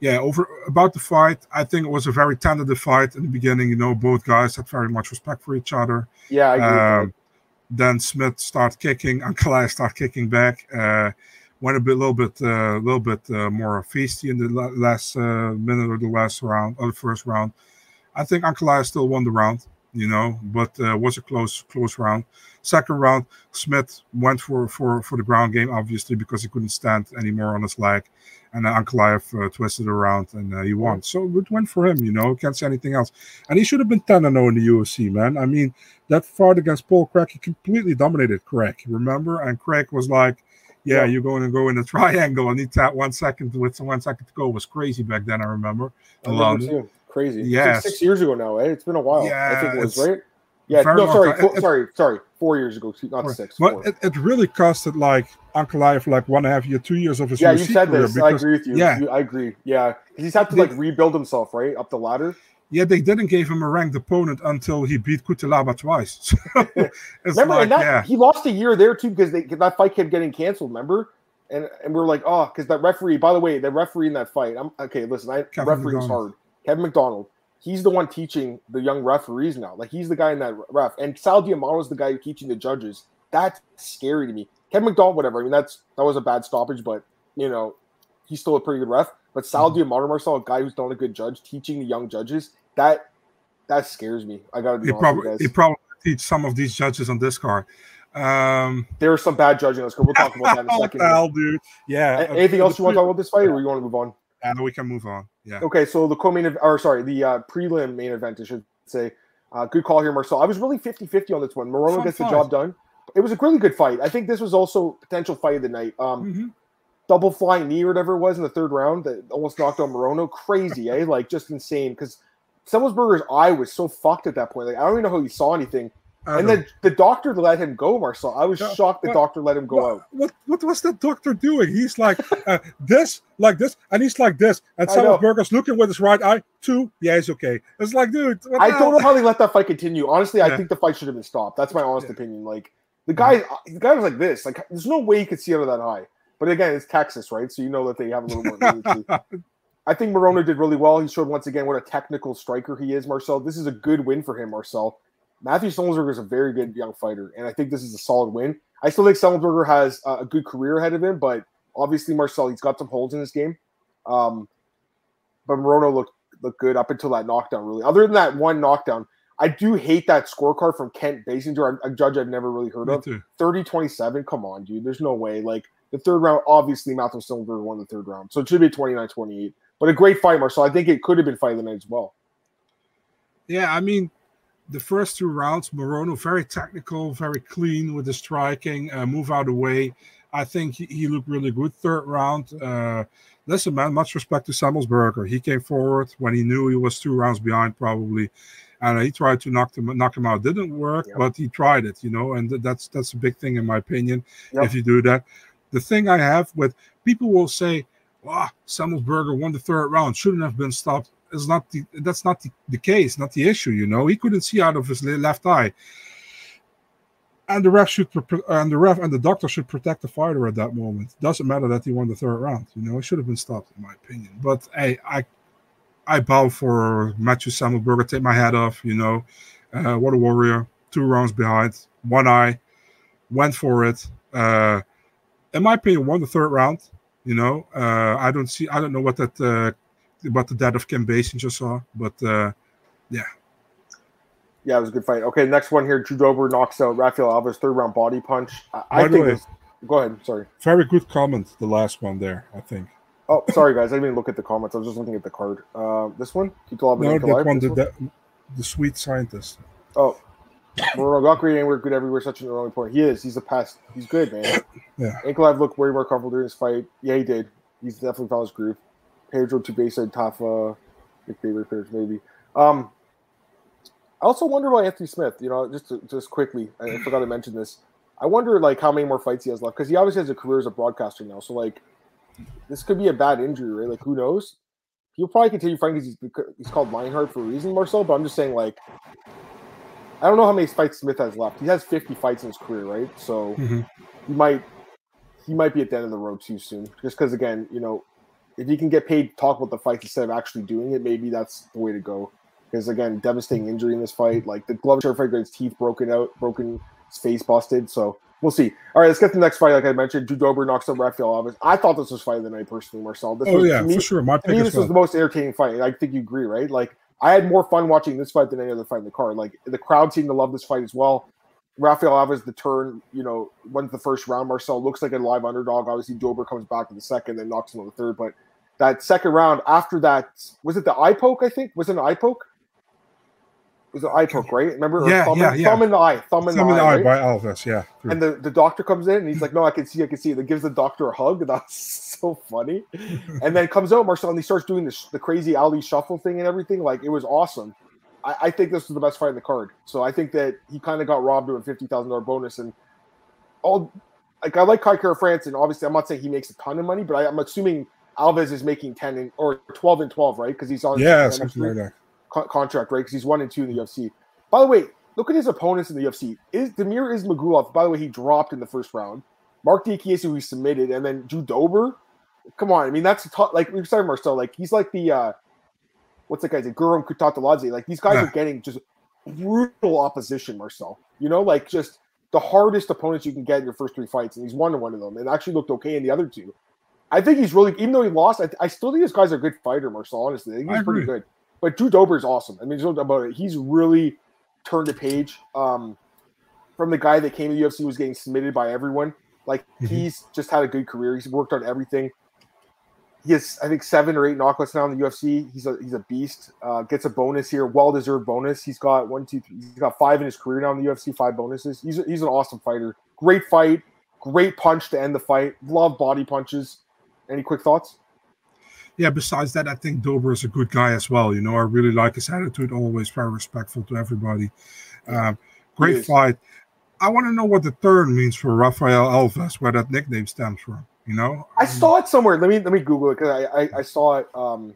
yeah, over about the fight, I think it was a very tentative fight in the beginning. You know, both guys had very much respect for each other. Yeah, I agree. Um, then Smith started kicking, Ankalaev started kicking back. Uh, went a bit, little bit, a uh, little bit uh, more feisty in the last uh, minute or the last round or the first round. I think Ankalaev still won the round, you know, but uh, was a close, close round. Second round, Smith went for for for the ground game, obviously because he couldn't stand anymore on his leg, and uh, Ankalaev twisted around and uh, he won. So it went for him, you know. Can't say anything else. And he should have been 10 0 in the UFC, man. I mean, that fight against Paul Craig, he completely dominated Craig. Remember? And Craig was like yeah, you're going to go in the triangle and need that one second with one second to go was crazy back then. I remember. I remember Crazy. Yeah, six, six, years ago now. Eh? It's been a while. Yeah, I think it was right. Yeah, no, sorry, four, it, sorry, sorry. Four years ago, not right. six. But it, it, really costed like Ankalaev like one and a half year, two years of his. Yeah, you said this. Because, I agree with you. Yeah, I agree. Yeah, he's had to like rebuild himself, right, up the ladder. Yeah, they didn't give him a ranked opponent until he beat Cutelaba twice. remember, like, that, yeah. he lost a year there too because that fight kept getting canceled. Remember, and and we are like, oh, because that referee. By the way, the referee in that fight. I'm okay. Listen, I Kevin referee McDonald. hard. Kevin McDonald. he's the one teaching the young referees now. Like he's the guy in that ref, and Sal D'Amato is the guy teaching the judges. That's scary to me. Kevin McDonald, whatever. I mean, that's that was a bad stoppage, but you know, he's still a pretty good ref. But Sal mm-hmm. D'Amato, Marcel, a guy who's not a good judge, teaching the young judges, that that scares me. I gotta be he probably it probably teach some of these judges on this card. Um, there are some bad judging. Let's go. We'll talk about that in a second. hell, dude. Yeah. anything else you want to talk about this fight, or you want to move on? Yeah, we can move on. Yeah. Okay, so the co-main, or sorry, the uh, prelim main event, I should say. Uh, good call here, Marcel. I was really 50-50 on this one. Morono gets fight. the job done. It was a really good fight. I think this was also potential fight of the night. Um, mm-hmm. Double flying knee or whatever it was in the third round that almost knocked out Morono. Crazy, eh? Like just insane. Because Semelsberger's eye was so fucked at that point. Like I don't even know how he saw anything and then the doctor let him go, Marcel. I was uh, shocked the doctor let him go what, out. What what was the doctor doing? He's like uh, this, like this, and he's like this. And Semelsberger's looking with his right eye. Two, yeah, it's okay. It's like, dude. I don't know how they let that fight continue. Honestly, yeah. I think the fight should have been stopped. That's my honest yeah. opinion. Like the guy, the guy was like this. Like there's no way you could see out of that eye. But again, it's Texas, right? So you know that they have a little more. I think Morono did really well. He showed once again what a technical striker he is, Marcel. This is a good win for him, Marcel. Matthew Semelsberger is a very good young fighter, and I think this is a solid win. I still think Semelsberger has a good career ahead of him, but obviously Marcel, he's got some holes in this game. Um, but Morono looked looked good up until that knockdown. Really, other than that one knockdown, I do hate that scorecard from Kent Basinger, a judge I've never really heard Me of. 30-27. Come on, dude. There's no way. Like the third round, obviously Matthew Semelsberger won the third round, so it should be 29-28. But a great fight, Marcel. I think it could have been fight of the night as well. Yeah, I mean, the first two rounds, Morono very technical, very clean with the striking, uh, move out of the way. I think he, he, looked really good. Third round, uh, listen, man, much respect to Semelsberger. He came forward when he knew he was two rounds behind, probably, and he tried to knock him knock him out. Didn't work, but he tried it, you know, and that's that's a big thing in my opinion. If you do that, the thing I have with people will say, "Wow, oh, won the third round, shouldn't have been stopped." is not the that's not the, the case, not the issue. You know, he couldn't see out of his left eye, and the ref should and the ref and the doctor should protect the fighter at that moment. Doesn't matter that he won the third round. You know, it should have been stopped, in my opinion. But hey, I I bow for Matthew Semelsberger. Take my hat off. You know, uh, what a warrior. Two rounds behind, one eye, went for it. Uh, in my opinion, won the third round. You know, uh, I don't see. I don't know what that uh, about the death of Kim Basinger saw, but uh, yeah. Yeah, it was a good fight. Okay, next one here. Drew Dober knocks out Rafael Alves, third round body punch. I, I think. Way, go ahead. Sorry. Very good comment. The last one there, I think. Oh, sorry guys. I didn't even look at the comments. I was just looking at the card. Uh, this one. No, that one. The? The, the sweet scientist. Oh, Morono great anywhere, good everywhere. Such an early point. He is. He's a pest. He's good, man. yeah. Ankalaev looked way more comfortable during this fight. Yeah, he did. He's definitely found his groove. Pedro Tubesa, and Tafa, favorite players maybe. Um, I also wonder about Anthony Smith. You know, just to, just quickly, I forgot to mention this. I wonder like how many more fights he has left because he obviously has a career as a broadcaster now. So like, this could be a bad injury, right? Like, who knows? He'll probably continue fighting because he's, he's called Lionheart for a reason, Marcel. But I'm just saying, like, I don't know how many fights Smith has left. He has 50 fights in his career, right? So mm-hmm. he might he might be at the end of the road too soon. Just because, again, you know, if you can get paid to talk about the fight instead of actually doing it, maybe that's the way to go. Because again, devastating injury in this fight. Like the glove fight, got his teeth broken out, broken, his face busted. So we'll see. All right, let's get to the next fight. Like I mentioned, Drew Dober knocks out Rafael Alves. I thought this was fight of the night personally, Marcel. This oh was, yeah, me, for sure. My to me, this well. was the most entertaining fight. I think you agree, right? Like I had more fun watching this fight than any other fight in the card. Like the crowd seemed to love this fight as well. Rafael Alves, the turn, you know, went the first round. Marcel looks like a live underdog. Obviously, Dober comes back in the second, then knocks him on the third. But that second round after that was it the eye poke? I think was it an eye poke? It was an eye poke, right? Remember? Yeah, thumb, yeah, in, yeah. thumb in the eye, thumb in thumb the, in the eye, right? by Alves, yeah. And the, the doctor comes in and he's like, "No, I can see, I can see." It gives the doctor a hug. That's so funny. and then comes out Marcel and he starts doing this the crazy Ali shuffle thing and everything. Like it was awesome. I, I think this was the best fight in the card. So I think that he kind of got robbed of a fifty thousand dollar bonus and all. Like I like Kai Kara-France, and obviously I'm not saying he makes a ton of money, but I, I'm assuming Alves is making 10 and, or 12 and 12, right? Because he's on yeah, something like that. Co- contract, right? Because he's one and two in the UFC. By the way, look at his opponents in the UFC. Is Damir Ismagulov, by the way, he dropped in the first round. Mark Diakiese, who he submitted, and then Drew Dober. Come on, I mean that's tough. Like we're sorry, Marcel. Like he's like the uh what's the guy's name? Guram Kutateladze. Like these guys Yeah. are getting just brutal opposition, Marcel. You know, like just the hardest opponents you can get in your first three fights, and he's won one of them, and actually looked okay in the other two. I think he's really, even though he lost, I, I still think this guy's a good fighter, Marcel. Honestly, I think I he's pretty good. But Drew Dober is awesome. I mean, there's no doubt about it. He's really turned the page um, from the guy that came to the UFC was getting submitted by everyone. Like Mhm. he's just had a good career. He's worked on everything. He has, I think, seven or eight knockouts now in the UFC. He's a he's a beast. Uh, gets a bonus here, well deserved bonus. He's got one, two, three. He's got five in his career now in the UFC. Five bonuses. He's a, he's an awesome fighter. Great fight. Great punch to end the fight. Love body punches. Any quick thoughts? Yeah, besides that, I think Dober is a good guy as well. You know, I really like his attitude, always very respectful to everybody. Um, great fight. I want to know what the third means for Rafael Alves, where that nickname stems from. You know, I saw it somewhere. Let me let me Google it because I, I I saw it. Um,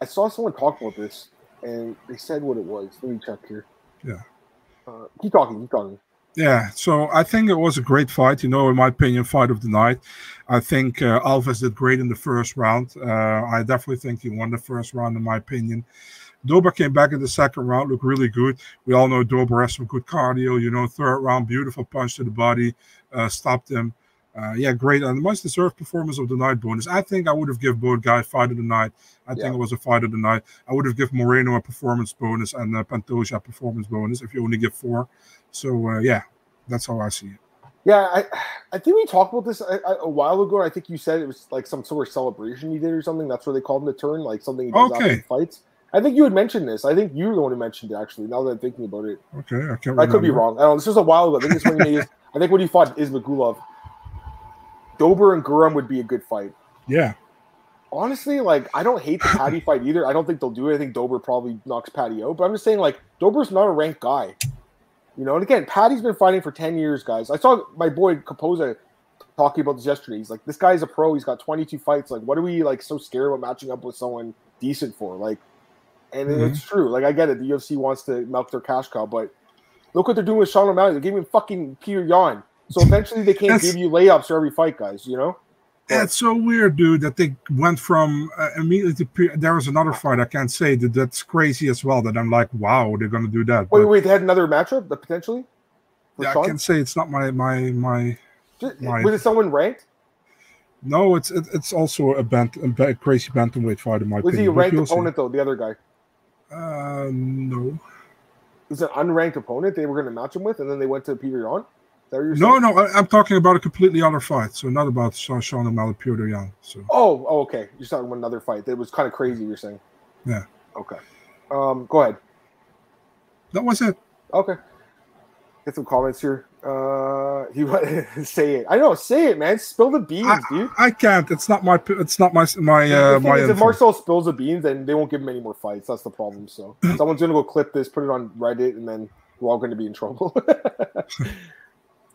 I saw someone talk about this, and they said what it was. Let me check here. Yeah. Uh, keep talking. Keep talking. Yeah, so I think it was a great fight. You know, in my opinion, fight of the night. I think uh, Alves did great in the first round. Uh, I definitely think he won the first round, in my opinion. Dober came back in the second round, looked really good. We all know Dober has some good cardio. You know, third round, beautiful punch to the body, uh, stopped him. Uh, yeah, great. And the most deserved performance of the night bonus. I think I would have given both guys fight of the night. I think it was a fight of the night. I would have given Moreno a performance bonus and uh, Pantoja a performance bonus if you only give four. So uh, yeah, that's how I see it. Yeah, I I think we talked about this a, a while ago. I think you said it was like some sort of celebration he did or something. That's where they called him the turn, like something he does Okay. he fights. I think you had mentioned this. I think you were the one who mentioned it actually. Now that I'm thinking about it, Okay, I can't. I could be wrong. I don't know. This was a while ago. I think when he I think when he fought Ismagulov. Dober and Guram would be a good fight. Yeah, Honestly, like I don't hate the Paddy fight either. I don't think they'll do it. I think Dober probably knocks Paddy out. But I'm just saying, like Dober's not a ranked guy. You know, and again, Paddy's been fighting for 10 years, guys. I saw my boy Capoza talking about this yesterday. He's like, this guy's a pro. He's got 22 fights. Like, what are we like so scared about matching up with someone decent for? Like, and Mhm. it's true. Like, I get it. The UFC wants to milk their cash cow, but look what they're doing with Sean O'Malley. They're giving him fucking Petr Yan. So eventually they can't give you layups for every fight, guys. You know? That's so weird, dude, that they went from uh, immediately. To pre- there was another fight I can't say that that's crazy as well. That I'm like, wow, they're gonna do that. Wait, But, wait, they had another matchup, that potentially? Yeah, I Sean? can say it's not my my my. Just- my- was it someone ranked? No, it's it, it's also a bent a crazy bantamweight fight in my Was he a ranked you'll see. opponent though? The other guy Uh, no, it was an unranked opponent. They were going to match him with, and then they went to Petr Yan. Is that you're no, no. I, I'm talking about a completely other fight. So not about Sean Sean O'Malley, Petr Yan. So Oh, oh, okay. You're talking about another fight. That was kind of crazy. You're saying. Yeah. Okay. Um, go ahead. that was it. Okay. Get some comments here. Uh, he say it. I know. Say it, man. Spill the beans, I, dude. I can't. It's not my. It's not my my uh, my. is, if. Marcel spills the beans, then they won't give him any more fights. That's the problem. So someone's gonna go clip this, put it on Reddit, and then we're all gonna be in trouble.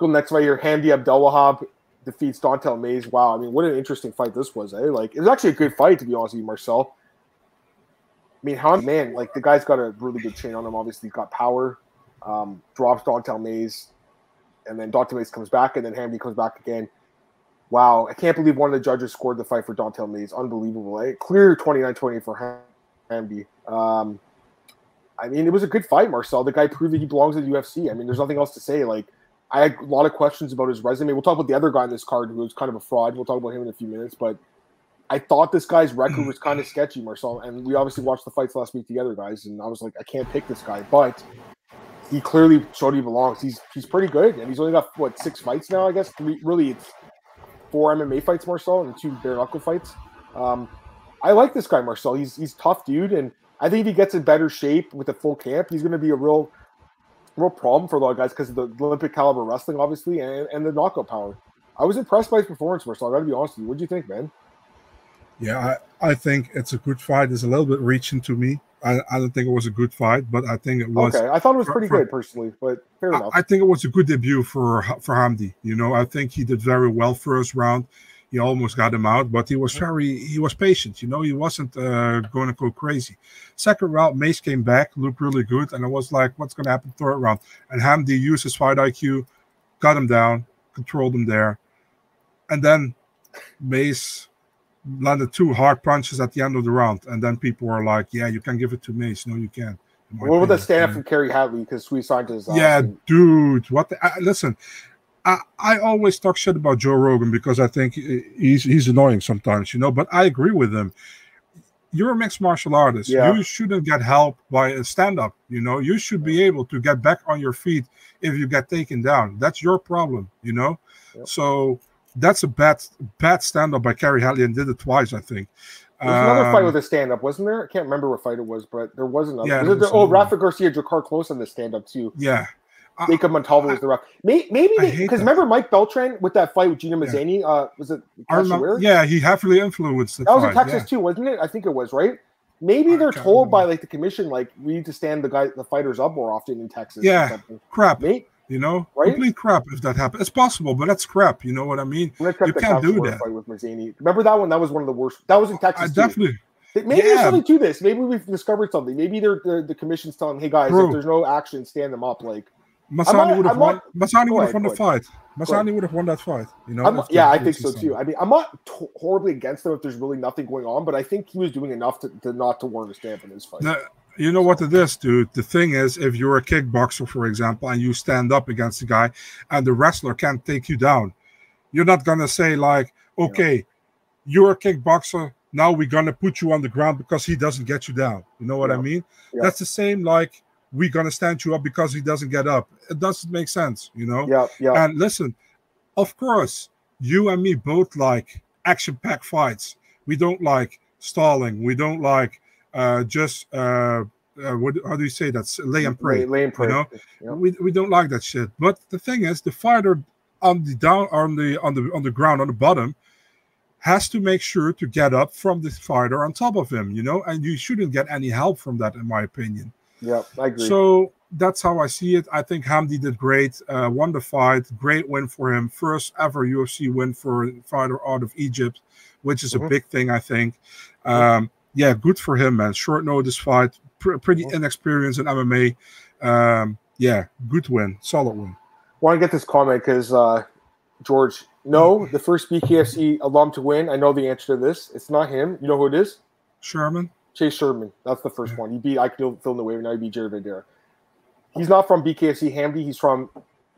next fight here. Hamdi Abdelwahab defeats Dontel Mays. Wow, I mean, what an interesting fight this was. Eh? Like, it was actually a good fight to be honest with you, Marcel. I mean, how man, like the guy's got a really good chain on him. Obviously, he's got power. Um, drops Dontel Mays, and then Dontel Mays comes back, and then Hamdi comes back again. Wow, I can't believe one of the judges scored the fight for Dontel Mays. Unbelievable. Eh? Clear 29-20 for Hamdi. Um, I mean, it was a good fight, Marcel. The guy proved that he belongs in the UFC. I mean, there's nothing else to say. Like, I had a lot of questions about his resume. We'll talk about the other guy in this card who was kind of a fraud. We'll talk about him in a few minutes. But I thought this guy's record was kind of sketchy, Marcel. And we obviously watched the fights last week together, guys. And I was like, I can't pick this guy. But he clearly showed he belongs. He's he's pretty good. And he's only got, what, six fights now, I guess? Three, really, it's four MMA fights, Marcel, and two bare knuckle fights. Um, I like this guy, Marcel. He's he's tough, dude. And I think if he gets in better shape with a full camp, he's going to be a real, real problem for a lot of guys because of the Olympic caliber wrestling, obviously, and, and the knockout power. I was impressed by his performance, Marcel. I got to be honest with you. What do you think, man? Yeah, I, I think it's a good fight. It's a little bit reaching to me. I, I don't think it was a good fight, but I think it was. okay, I thought it was pretty for- good personally, but fair I, enough. I think it was a good debut for for Hamdi. You know, I think he did very well first round. He almost got him out, but he was very he was patient. You know, he wasn't uh, going to go crazy. Second round, Mays came back, looked really good, and I was like, "What's going to happen third round?" And Hamdi used his fight IQ, got him down, controlled him there, and then Mays landed two hard punches at the end of the round, and then people were like, "Yeah, you can give it to Mays. No, you can't." What about the stand up from Kerry Hatley because we Sweet Scientist? Yeah, dude. What? The, I, listen, I, I always talk shit about Joe Rogan because I think he's he's annoying sometimes, you know. But I agree with him. You're a mixed martial artist. Yeah. You shouldn't get help by a stand up. You know, you should be able to get back on your feet if you get taken down. That's your problem. You know, yep. so that's a bad bad stand up by Kerry Hatley and did it twice, I think. There's um, another fight um, with a stand up, wasn't there? I can't remember what fight it was, but there was another. Yeah, was was oh, Rafa Garcia, Drakkar Klose on the stand up too. Yeah. Jacob Montalvo was the rock. Maybe because remember Mike Beltran with that fight with Gina Mazany? Yeah. Uh, was it? Remember, yeah, he heavily influenced the That was in Texas yeah. too, wasn't it? I think it was right. Maybe they're told remember. by like the commission, like we need to stand the guy, the fighters up more often in Texas. Yeah, crap. Maybe, you know, right? complete crap if that happens. It's possible, but that's crap. You know what I mean? You can't do that. Fight with Mazany. Remember that one? That was one of the worst. That was in Texas. I definitely. Maybe yeah. there's something to this. Maybe we've discovered something. Maybe they're, they're the commission's telling, "Hey guys, Bro. if there's no action, stand them up." Like Mazany would have won. Mazany would have won the fight. Mazany would have won that fight. You know. yeah, I think so too. I mean, I'm not t- horribly against them if there's really nothing going on, but I think he was doing enough to, to not to warrant a stamp in this fight. Now, you know what it is, dude. The thing is, if you're a kickboxer, for example, and you stand up against a guy, and the wrestler can't take you down, you're not gonna say like, "Okay, yeah. you're a kickboxer. Now we're gonna put you on the ground because he doesn't get you down." You know what yeah. I mean? Yeah. That's the same like we're gonna stand you up because he doesn't get up. It doesn't make sense, you know. Yeah, yeah. And listen, of course, you and me both like action-packed fights. We don't like stalling. We don't like uh, just uh, uh, what how do you say that? Lay and pray. Lay, lay and pray. You know? Yeah. We, we don't like that shit. But the thing is, the fighter on the down on the on the on the ground on the bottom has to make sure to get up from the fighter on top of him. You know, and you shouldn't get any help from that, in my opinion. Yeah, I agree. So that's how I see it. I think Hamdi did great, uh, won the fight, great win for him, first ever UFC win for a fighter out of Egypt, which is mm-hmm. a big thing, I think. Um, yeah, good for him, man. Short notice fight, pr- pretty mm-hmm. inexperienced in MMA. Um, yeah, good win, solid win. Want to get this comment because uh, George, no, the first BKFC alum to win. I know the answer to this. It's not him. You know who it is? Sherman. Chase Sherman. That's the first one. He beat I in the waiver. Now he beat Jared Vanderaa. He's not from BKFC Hamdi. He's from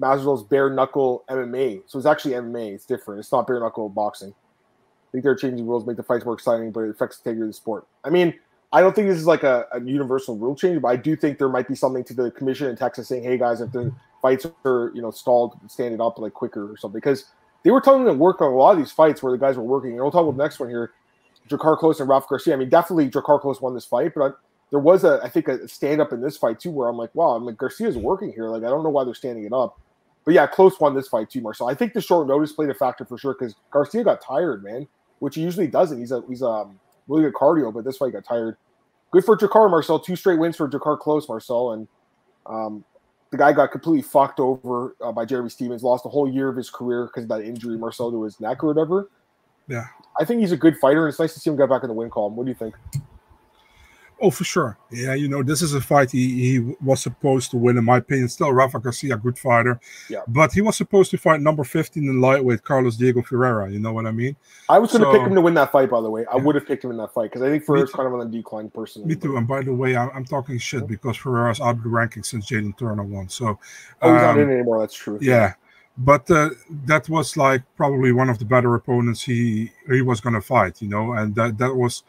Masvidal's bare knuckle MMA. So it's actually MMA. It's different. It's not bare knuckle boxing. I think they're changing rules, make the fights more exciting, but it affects the integrity of the sport. I mean, I don't think this is like a, a, universal rule change, but I do think there might be something to the commission in Texas saying, "Hey guys, if the fights are you know stalled, stand it up like quicker or something." Because they were telling them to work on a lot of these fights where the guys were working. And we'll talk about the next one here. Drakkar Klose and Ralph Garcia. I mean, definitely Drakkar Klose won this fight, but I, there was a, I think, a stand up in this fight too, where I'm like, wow, I'm like Garcia's working here. Like, I don't know why they're standing it up. But yeah, Klose won this fight too, Marcel. I think the short notice played a factor for sure because Garcia got tired, man, which he usually doesn't. He's a he's a um, really good cardio, but this fight got tired. Good for Drakkar, Marcel. Two straight wins for Drakkar Klose, Marcel, and um, the guy got completely fucked over uh, by Jeremy Stephens. Lost a whole year of his career because of that injury, Marcel, to his neck or whatever. Yeah. I think he's a good fighter, and it's nice to see him get back in the win column. What do you think? Oh, for sure. Yeah, you know, this is a fight he, he was supposed to win, in my opinion. Still, Rafa Garcia, good fighter. Yeah. But he was supposed to fight number 15 in lightweight, Carlos Diego Ferreira. You know what I mean? I was going to so, pick him to win that fight, by the way. I yeah. would have picked him in that fight because I think Ferreira's kind of on the decline personally. Me too. But... And by the way, I'm, I'm talking shit because Ferreira's out of the ranking since Jalin Turner won. So, oh, he's um, not in anymore. That's true. Yeah but uh, that was like probably one of the better opponents he he was going to fight you know? And that that was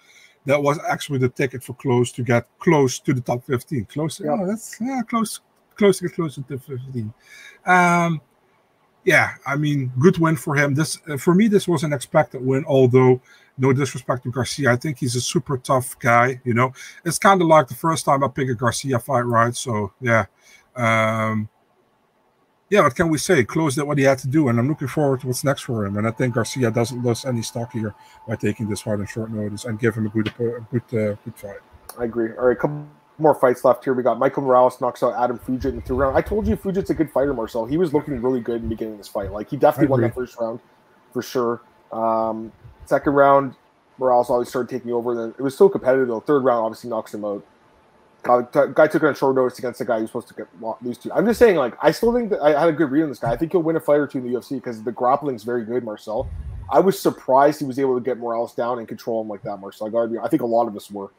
that was actually the ticket for Klose to get close to the top 15 close yeah. oh that's yeah close close to get close to the 15 um yeah i mean good win for him. This uh, for me this was an expected win although no disrespect to garcia i think he's a super tough guy you know? It's kind of like the first time i pick a garcia fight right? So yeah. Um yeah, what can we say? Klose did what he had to do, and I'm looking forward to what's next for him. And I think Garcia doesn't lose any stock here by taking this fight on short notice and give him a good, a good, uh, good fight. I agree. All right, couple more fights left here. We got Michael Morales knocks out Adam Fugitt in the third round. I told you Fugitt's a good fighter, Marcel. He was looking really good in the beginning of this fight. Like he definitely won that first round for sure. Um, second round, Morales always started taking over. Then it was so competitive though. Third round obviously knocks him out. Guy took it on short notice against the guy who's supposed to get lose to. I'm just saying, like, I still think that I had a good read on this guy. I think he'll win a fight or two in the UFC because the grappling's very good, Marcel. I was surprised he was able to get Morales down and control him like that, Marcel. I gotta be, I think a lot of us were,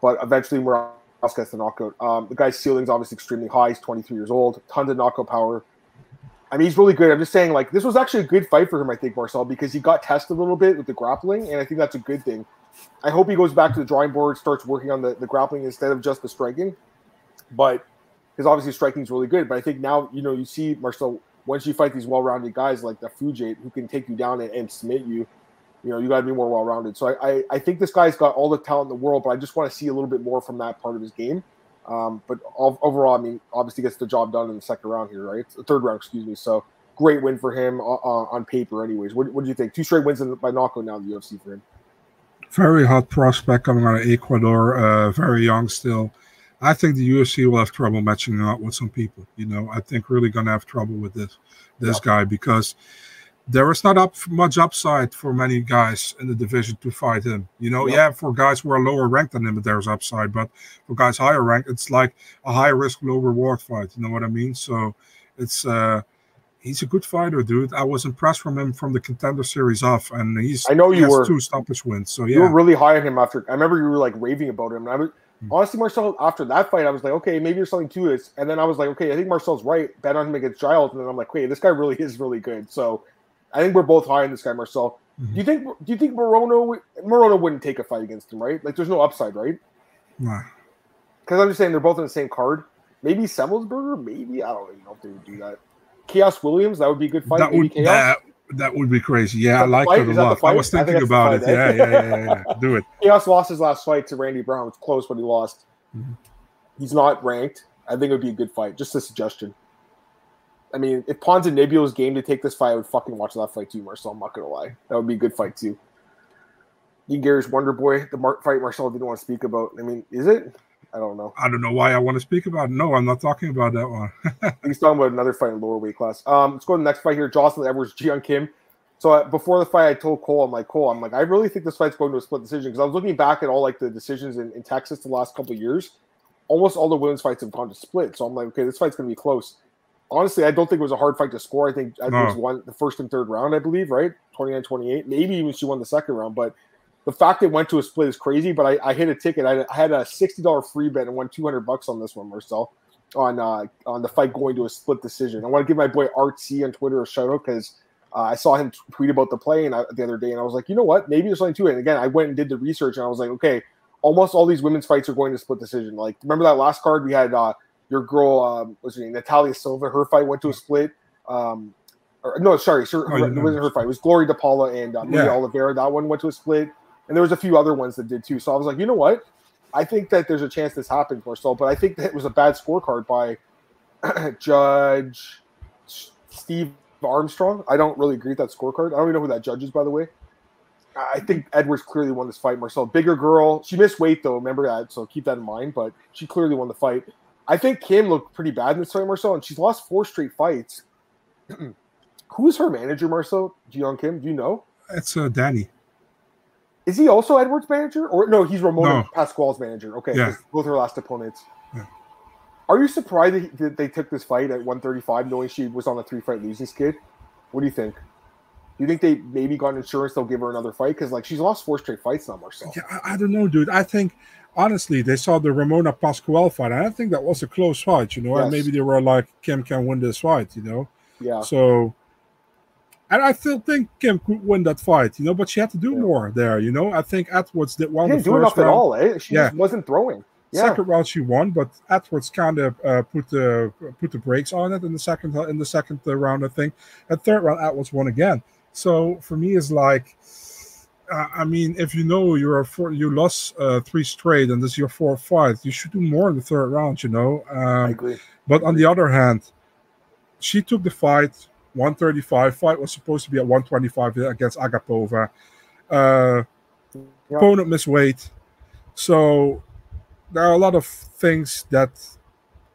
but eventually Morales gets the knockout. Um, the guy's ceiling's obviously extremely high. He's 23 years old, tons of knockout power. I mean, he's really good. I'm just saying, like, this was actually a good fight for him, I think, Marcel, because he got tested a little bit with the grappling, and I think that's a good thing. I hope he goes back to the drawing board, starts working on the, the grappling instead of just the striking. But because obviously striking is really good. But I think now, you know, you see Marcel once you fight these well-rounded guys like the Fugitt who can take you down and, and submit you, you know, you got to be more well-rounded. So I, I, I, think this guy's got all the talent in the world, but I just want to see a little bit more from that part of his game. Um, but overall, I mean, obviously gets the job done in the second round here, right? The third round, excuse me. So great win for him uh, uh on paper, anyways. What, what do you think? Two straight wins in, by knockout now in the UFC for him. Very hot prospect coming out of Ecuador, uh, very young still. I think the UFC will have trouble matching up with some people. You know, I think really going to have trouble with this this yeah. guy because there is not up much upside for many guys in the division to fight him. You know, yeah, yeah for guys who are lower ranked than him, there's upside, but for guys higher ranked, it's like a high risk, low reward fight. You know what I mean? So it's uh he's a good fighter, dude. I was impressed from him from the contender series off, and he's I know you were two stoppage wins. So yeah, you were really high on him after. I remember you were like raving about him. And I was Hmm. honestly, Marcel, after that fight, I was like, okay, maybe there's something to this. And then I was like, okay, I think Marcel's right. Bet on him against Giles. And then I'm like, wait, this guy really is really good. So I think we're both high on this guy, Marcel. Mm-hmm. Do you think do you think Morono Morono wouldn't take a fight against him, right? Like there's no upside, right? Nah. Because I'm just saying they're both in the same card. Maybe Semelsberger, maybe I don't even know if they would do that. Khaos Williams, that would be a good fight. That would, that, that would be crazy. Yeah, I like it a lot. I was thinking I about it. Yeah, yeah, yeah, yeah, Do it. Khaos lost his last fight to Randy Brown. It's close, but he lost. Mm-hmm. He's not ranked. I think it would be a good fight. Just a suggestion. I mean, if Ponzinibbio's game to take this fight, I would fucking watch that fight too, Marcel. I'm not gonna lie. That would be a good fight too. You Gary's Wonder Boy, the Mar- fight Marcel didn't want to speak about. I mean, is it? I don't know. I don't know why I want to speak about it. No, I'm not talking about that one. He's talking about another fight in lower weight class. Um, let's go to the next fight here. Jocelyn Edwards, Ji Yeon Kim. So uh, before the fight, I told Cole, I'm like, Cole, I'm like, I really think this fight's going to a split decision because I was looking back at all like the decisions in, in Texas the last couple years. Almost all the women's fights have gone to split. So I'm like, okay, this fight's going to be close. Honestly, I don't think it was a hard fight to score. I think I no. was one the first and third round, I believe, right? 29 28. Maybe even she won the second round, but the fact it went to a split is crazy. But I, I hit a ticket. I, I, had a sixty dollar free bet and won two hundred bucks on this one, Marcel, on uh, on the fight going to a split decision. I want to give my boy Art C on Twitter a shout out because uh, I saw him tweet about the play and I, the other day, and I was like, you know what? Maybe there's something to it. And again, I went and did the research, and I was like, okay, almost all these women's fights are going to split decision. Like, remember that last card we had uh, your girl, um, what's her name, Natalia Silva. Her fight went to a split. Um, or, no, sorry, sure, oh, it wasn't her fight. It was Glory DePaula and uh, Maria yeah. Oliveira. That one went to a split and there was a few other ones that did too. So I was like, you know what? I think that there's a chance this happens, Marcel, but I think that it was a bad scorecard by Judge Steve Armstrong. I don't really agree with that scorecard. I don't even know who that judge is, by the way. I think Edwards clearly won this fight. Marcel, bigger girl. She missed weight though. Remember that, so keep that in mind. But she clearly won the fight. I think Kim looked pretty bad in this fight, Marcel, and she's lost four straight fights. Who is her manager, Marcel? Ji Yeon Kim? Do you know? It's uh, Danny. Is he also Edwards' manager? Or no, he's Ramona no. Pasquale's manager. Okay, yeah. both her last opponents. Yeah. Are you surprised that they took this fight at 135, knowing she was on a three-fight losing skid? What do you think? Do you think they maybe got insurance they'll give her another fight? Because like she's lost four straight fights now, Marcel. Yeah, I, I, don't know, dude. I think honestly they saw the Ramona Pasquale fight. I think that was a close fight, you know. Yes. And maybe they were like, Kim can win this fight, you know. Yeah. So and I still think Kim could win that fight, you know, but she had to do yeah. more there, you know. I think Edwards did well. She didn't do enough round. at all, eh? She yeah. wasn't throwing. Yeah. Second round she won, but Edwards kind of uh, put the put the brakes on it in the second in the second uh, round, I think. And third round, Edwards won again. So for me, it's like, I mean, if you know you're four, you lost uh, three straight and this is your fourth fight, you should do more in the third round, you know. Um, I agree. But on the other hand, she took the fight 135. Fight was supposed to be at 125 against Agapova. Uh, yeah. Opponent missed weight. So there are a lot of things that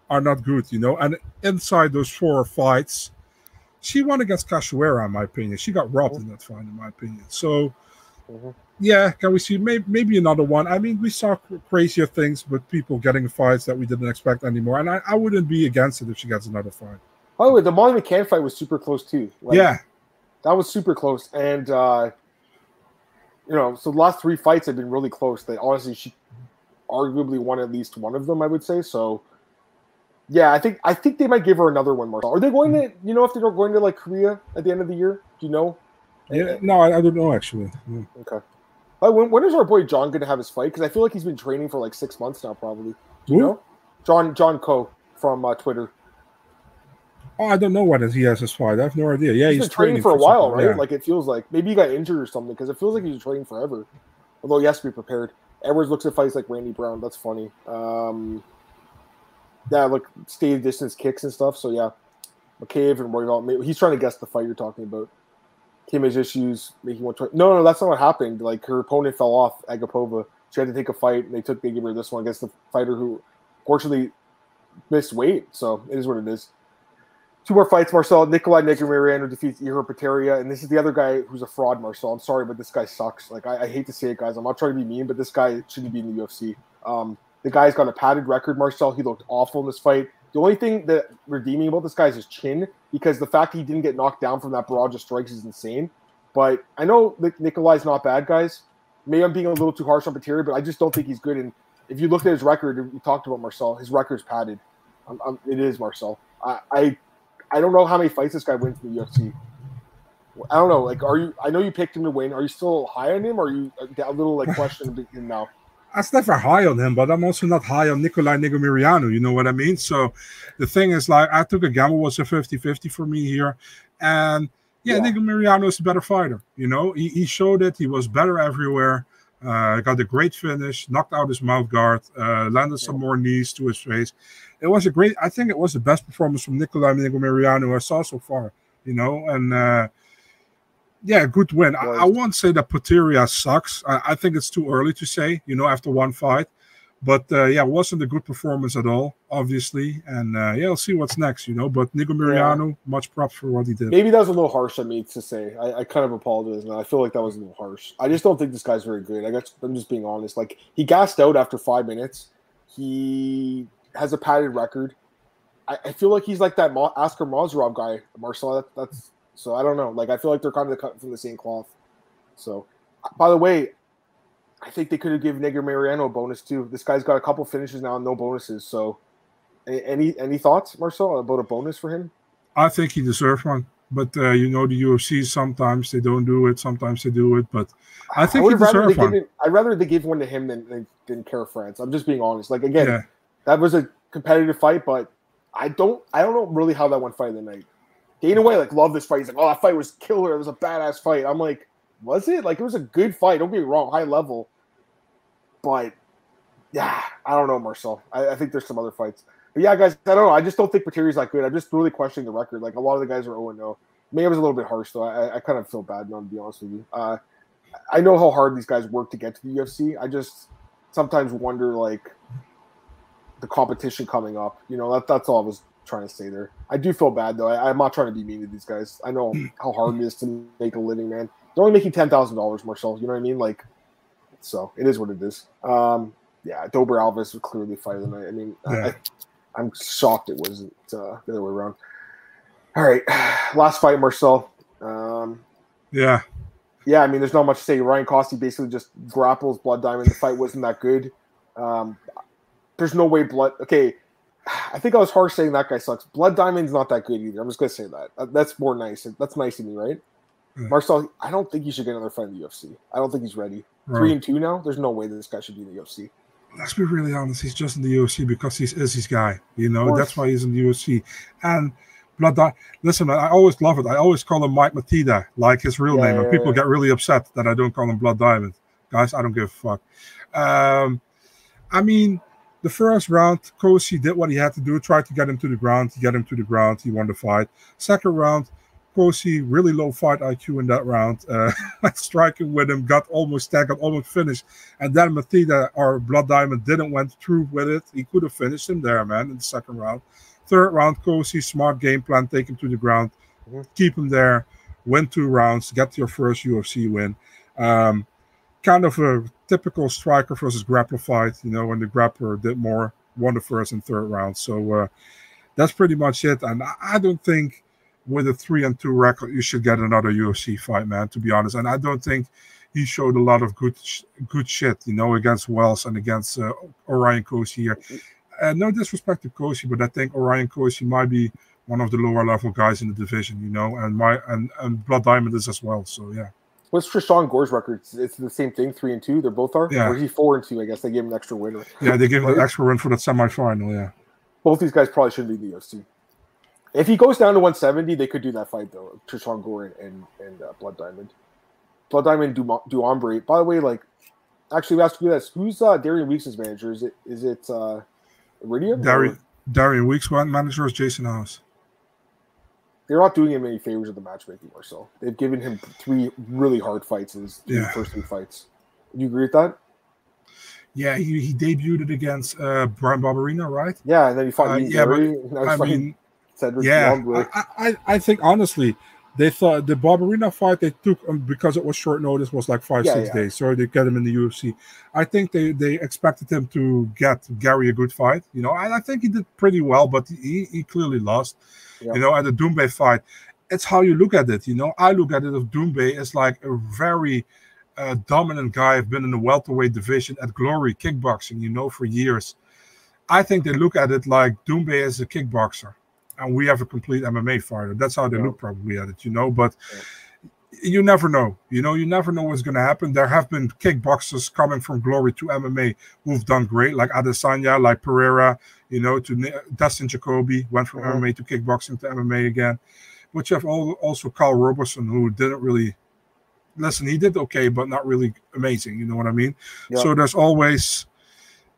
are not good, you know. And inside those four fights, she won against Cachoeira, in my opinion. She got robbed mm-hmm. in that fight, in my opinion. So, mm-hmm. yeah, can we see maybe, maybe another one? I mean, we saw crazier things with people getting fights that we didn't expect anymore. And I, I wouldn't be against it if she gets another fight. By the way, the Molly McCann fight was super close too. Like, yeah. That was super close, and uh, you know, so the last three fights have been really close. They honestly, she arguably won at least one of them. I would say so. Yeah, I think I think they might give her another one more. Are they going to? You know, if they're going to like Korea at the end of the year, do you know? Yeah, no, I, I don't know actually. Yeah. Okay. Uh, when, when is our boy John going to have his fight? Because I feel like he's been training for like six months now, probably. Do you Who? know? John John Co from uh, Twitter. Oh, I don't know what he has his fight. I have no idea. Yeah, he's, he's been training, training for a while, right? Yeah. Like it feels like maybe he got injured or something because it feels like he's training forever. Although he has to be prepared. Edwards looks at fights like Randy Brown. That's funny. Um, yeah, like stay distance kicks and stuff. So yeah, McCabe and Royval. He's trying to guess the fight you're talking about. Kim's issues making one twenty. No, no, that's not what happened. Like her opponent fell off Agapova. She had to take a fight, and they took they gave her this one against the fighter who, fortunately, missed weight. So it is what it is. Two more fights, Marcel. Nicolae Negumereanu defeats Ihor Potieria, and this is the other guy who's a fraud, Marcel. I'm sorry, but this guy sucks. Like I, I, hate to say it, guys. I'm not trying to be mean, but this guy shouldn't be in the UFC. Um, the guy's got a padded record, Marcel. He looked awful in this fight. The only thing that redeeming about this guy is his chin, because the fact he didn't get knocked down from that barrage of strikes is insane. But I know Nicolae's not bad, guys. Maybe I'm being a little too harsh on Potieria, but I just don't think he's good. And if you looked at his record, we talked about Marcel. His record's padded. I'm, I'm, it is Marcel. I, I I don't know how many fights this guy wins in the UFC. I don't know. Like, are you? I know you picked him to win. Are you still high on him? Or are you uh, a little like questioning him now? I was never high on him, but I'm also not high on Nicolae Negumereanu. You know what I mean? So the thing is, like, I took a gamble was a 50-50 for me here, and yeah, yeah. Negumereanu is a better fighter. You know, he, he showed it. He was better everywhere. Uh, got a great finish, knocked out his mouth guard, uh, landed some more knees to his face it was a great. I think it was the best performance from Nicolae Negumereanu I saw so far. You know, and uh, yeah, good win. I, I, won't say that Potieria sucks. I, I, think it's too early to say. You know, after one fight, but uh, yeah, it wasn't a good performance at all, obviously. And uh, yeah, we'll see what's next. You know, but Negumereanu, yeah. much props for what he did. Maybe that was a little harsh on me to say. I, I kind of apologize now. I feel like that was a little harsh. I just don't think this guy's very good. I guess I'm just being honest. Like he gassed out after five minutes. He has a padded record. I, feel like he's like that Oscar Mozharov guy, Marcel. That, that's so I don't know. Like I feel like they're kind of cut from the same cloth. So, by the way, I think they could have given Mariano a bonus too. This guy's got a couple finishes now, no bonuses. So, any any thoughts, Marcel, about a bonus for him? I think he deserves one. But uh, you know the UFC sometimes they don't do it, sometimes they do it. But I think I he deserves one. I'd rather they give one to him than than, than Kara-France. I'm just being honest. Like again, yeah that was a competitive fight, but I don't I don't know really how that went fight of the night. Dana White like loved this fight. He's like, oh, that fight was killer. It was a badass fight. I'm like, was it? Like it was a good fight. Don't get me wrong, high level. But yeah, I don't know, Marcel. I, I think there's some other fights. But yeah, guys, I don't know. I just don't think Potieria's that good. I'm just really questioning the record. Like a lot of the guys are 0 0. Maybe I was a little bit harsh though. I, I kind of feel bad now, to be honest with you. Uh, I know how hard these guys work to get to the UFC. I just sometimes wonder like the competition coming up. You know, that that's all I was trying to stay there. I do feel bad though. I, am not trying to be mean to these guys. I know how hard it is to make a living, man. They're only making ten thousand dollars, Marcel. You know what I mean? Like, so it is what it is. Um, yeah, Dober Alves was clearly fighter than I. I mean, yeah. I, am shocked it wasn't uh, the other way around. All right, last fight, Marcel. Um, yeah, yeah. I mean, there's not much to say. Orion Cosce basically just grapples Blood Diamond. The fight wasn't that good. Um, there's no way blood. Okay, I think I was harsh saying that guy sucks. Blood Diamond's not that good either. I'm just gonna say that. That's more nice. That's nice to me, right? Mm. Marcel, I don't think he should get another fight in the UFC. I don't think he's ready. Right. Three and two now. There's no way that this guy should be in the UFC. Let's be really honest. He's just in the UFC because he's is his guy. You know that's why he's in the UFC. And Blood Di- Listen, I always love it. I always call him Mike Matida, like his real yeah, name, yeah, and people yeah. get really upset that I don't call him Blood Diamond. Guys, I don't give a fuck. Um, I mean, the first round, Cosce did what he had to do, tried to get him to the ground, to get him to the ground. He won the fight. Second round, Cosce really low fight IQ in that round, uh, striking with him, got almost staggered, almost finished. And then Matida, our Blood Diamond, didn't went through with it. He could have finished him there, man, in the second round. Third round, Cosce, smart game plan, take him to the ground, mm-hmm. keep him there, win two rounds, get your first UFC win. Um, kind of a typical striker versus grappler fight, you know, when the grappler did more, won the first and third round. So uh, that's pretty much it. And I don't think with a three and two record, you should get another UFC fight, man. To be honest, and I don't think he showed a lot of good good shit, you know, against Wells and against uh, Orion Cosce here. Uh, no disrespect to Cosce, but I think Orion Cosce might be one of the lower level guys in the division, you know, and my and, and Blood Diamond is as well. So yeah. What's Tresean Gore's record? It's the same thing, three and two. They're both are. Yeah. Or is he four and two? I guess they gave him an extra win. Yeah, they gave him an extra win for the semifinal. Yeah. Both these guys probably shouldn't be the UFC. If he goes down to 170, they could do that fight though. Tresean Gore and and uh, Blood Diamond. Blood Diamond do do Ombre. By the way, like actually, we asked you this: Who's uh, Darian Weeks' manager? Is it is it uh, Iridium? Darian Darian Weeks' one manager is Jason House. They're not doing him any favors with the matchmaking, or so. They've given him three really hard fights in his yeah. first three fights. Do you agree with that? Yeah, he, he debuted it against uh, Bryan Barberena, right? Yeah, and then he fought. Uh, yeah, but, I mean, Cedric yeah, I, I, I think honestly, they thought the Barberena fight they took um, because it was short notice was like five yeah, six yeah. days, so they get him in the UFC. I think they they expected him to get Gary a good fight, you know, and I think he did pretty well, but he he clearly lost, yeah. you know, at the Doumbé fight. It's how you look at it, you know. I look at it of Doumbé as like a very uh, dominant guy. I've been in the welterweight division at Glory Kickboxing, you know, for years. I think they look at it like Doumbé is a kickboxer and we have a complete MMA fighter. That's how they yeah. look probably at it, you know. But yeah. You never know. You know, you never know what's going to happen. There have been kickboxers coming from Glory to MMA who've done great, like Adesanya, like Pereira. You know, to Dustin Jacoby went from uh-huh. MMA to kickboxing to MMA again. But you have also Carl Roberson, who didn't really listen. He did okay, but not really amazing. You know what I mean? Yeah. So there's always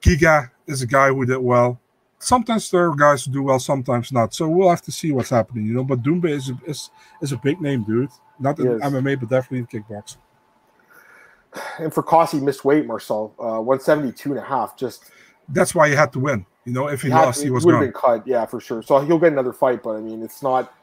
Giga is a guy who did well sometimes there are guys who do well, sometimes not. So we'll have to see what's happening, you know. But Doumbé is a, is, is a big name, dude. Not in MMA, but definitely in kickboxing. And for Cosce, missed weight, Marcel, uh, 172 and a half. Just that's why he had to win. You know, if he, he lost, he was would have been cut. Yeah, for sure. So he'll get another fight, but I mean, it's not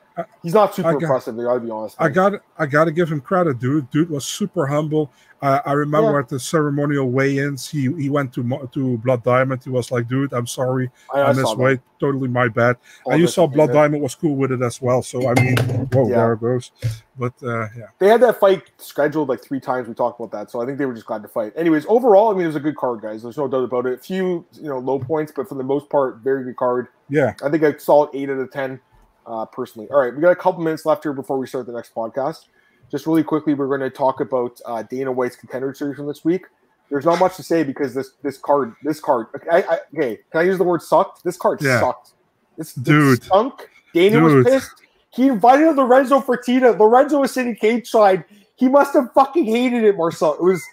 He's not super got, impressive. I gotta be honest. I got I gotta give him credit, dude. Dude was super humble. Uh, I remember yeah. at the ceremonial weigh-ins, he he went to to Blood Diamond. He was like, "Dude, I'm sorry, I, I missed weight. Totally my bad." All and you saw Blood Diamond was cool with it as well. So I mean, whoa, yeah. there it goes. But uh, yeah, they had that fight scheduled like three times. We talked about that, so I think they were just glad to fight. Anyways, overall, I mean, it was a good card, guys. There's no doubt about it. A few you know low points, but for the most part, very good card. Yeah, I think I saw it eight out of ten uh, personally. All right, we got a couple minutes left here before we start the next podcast. Just really quickly, we're going to talk about uh, Dana White's contender series from this week. There's not much to say because this this card this card I, I, okay can I use the word sucked? This card yeah. sucked. This dude stunk. Dana dude. was pissed. He invited Lorenzo Fertitta. Lorenzo was sitting cage side. He must have fucking hated it, Marcel. It was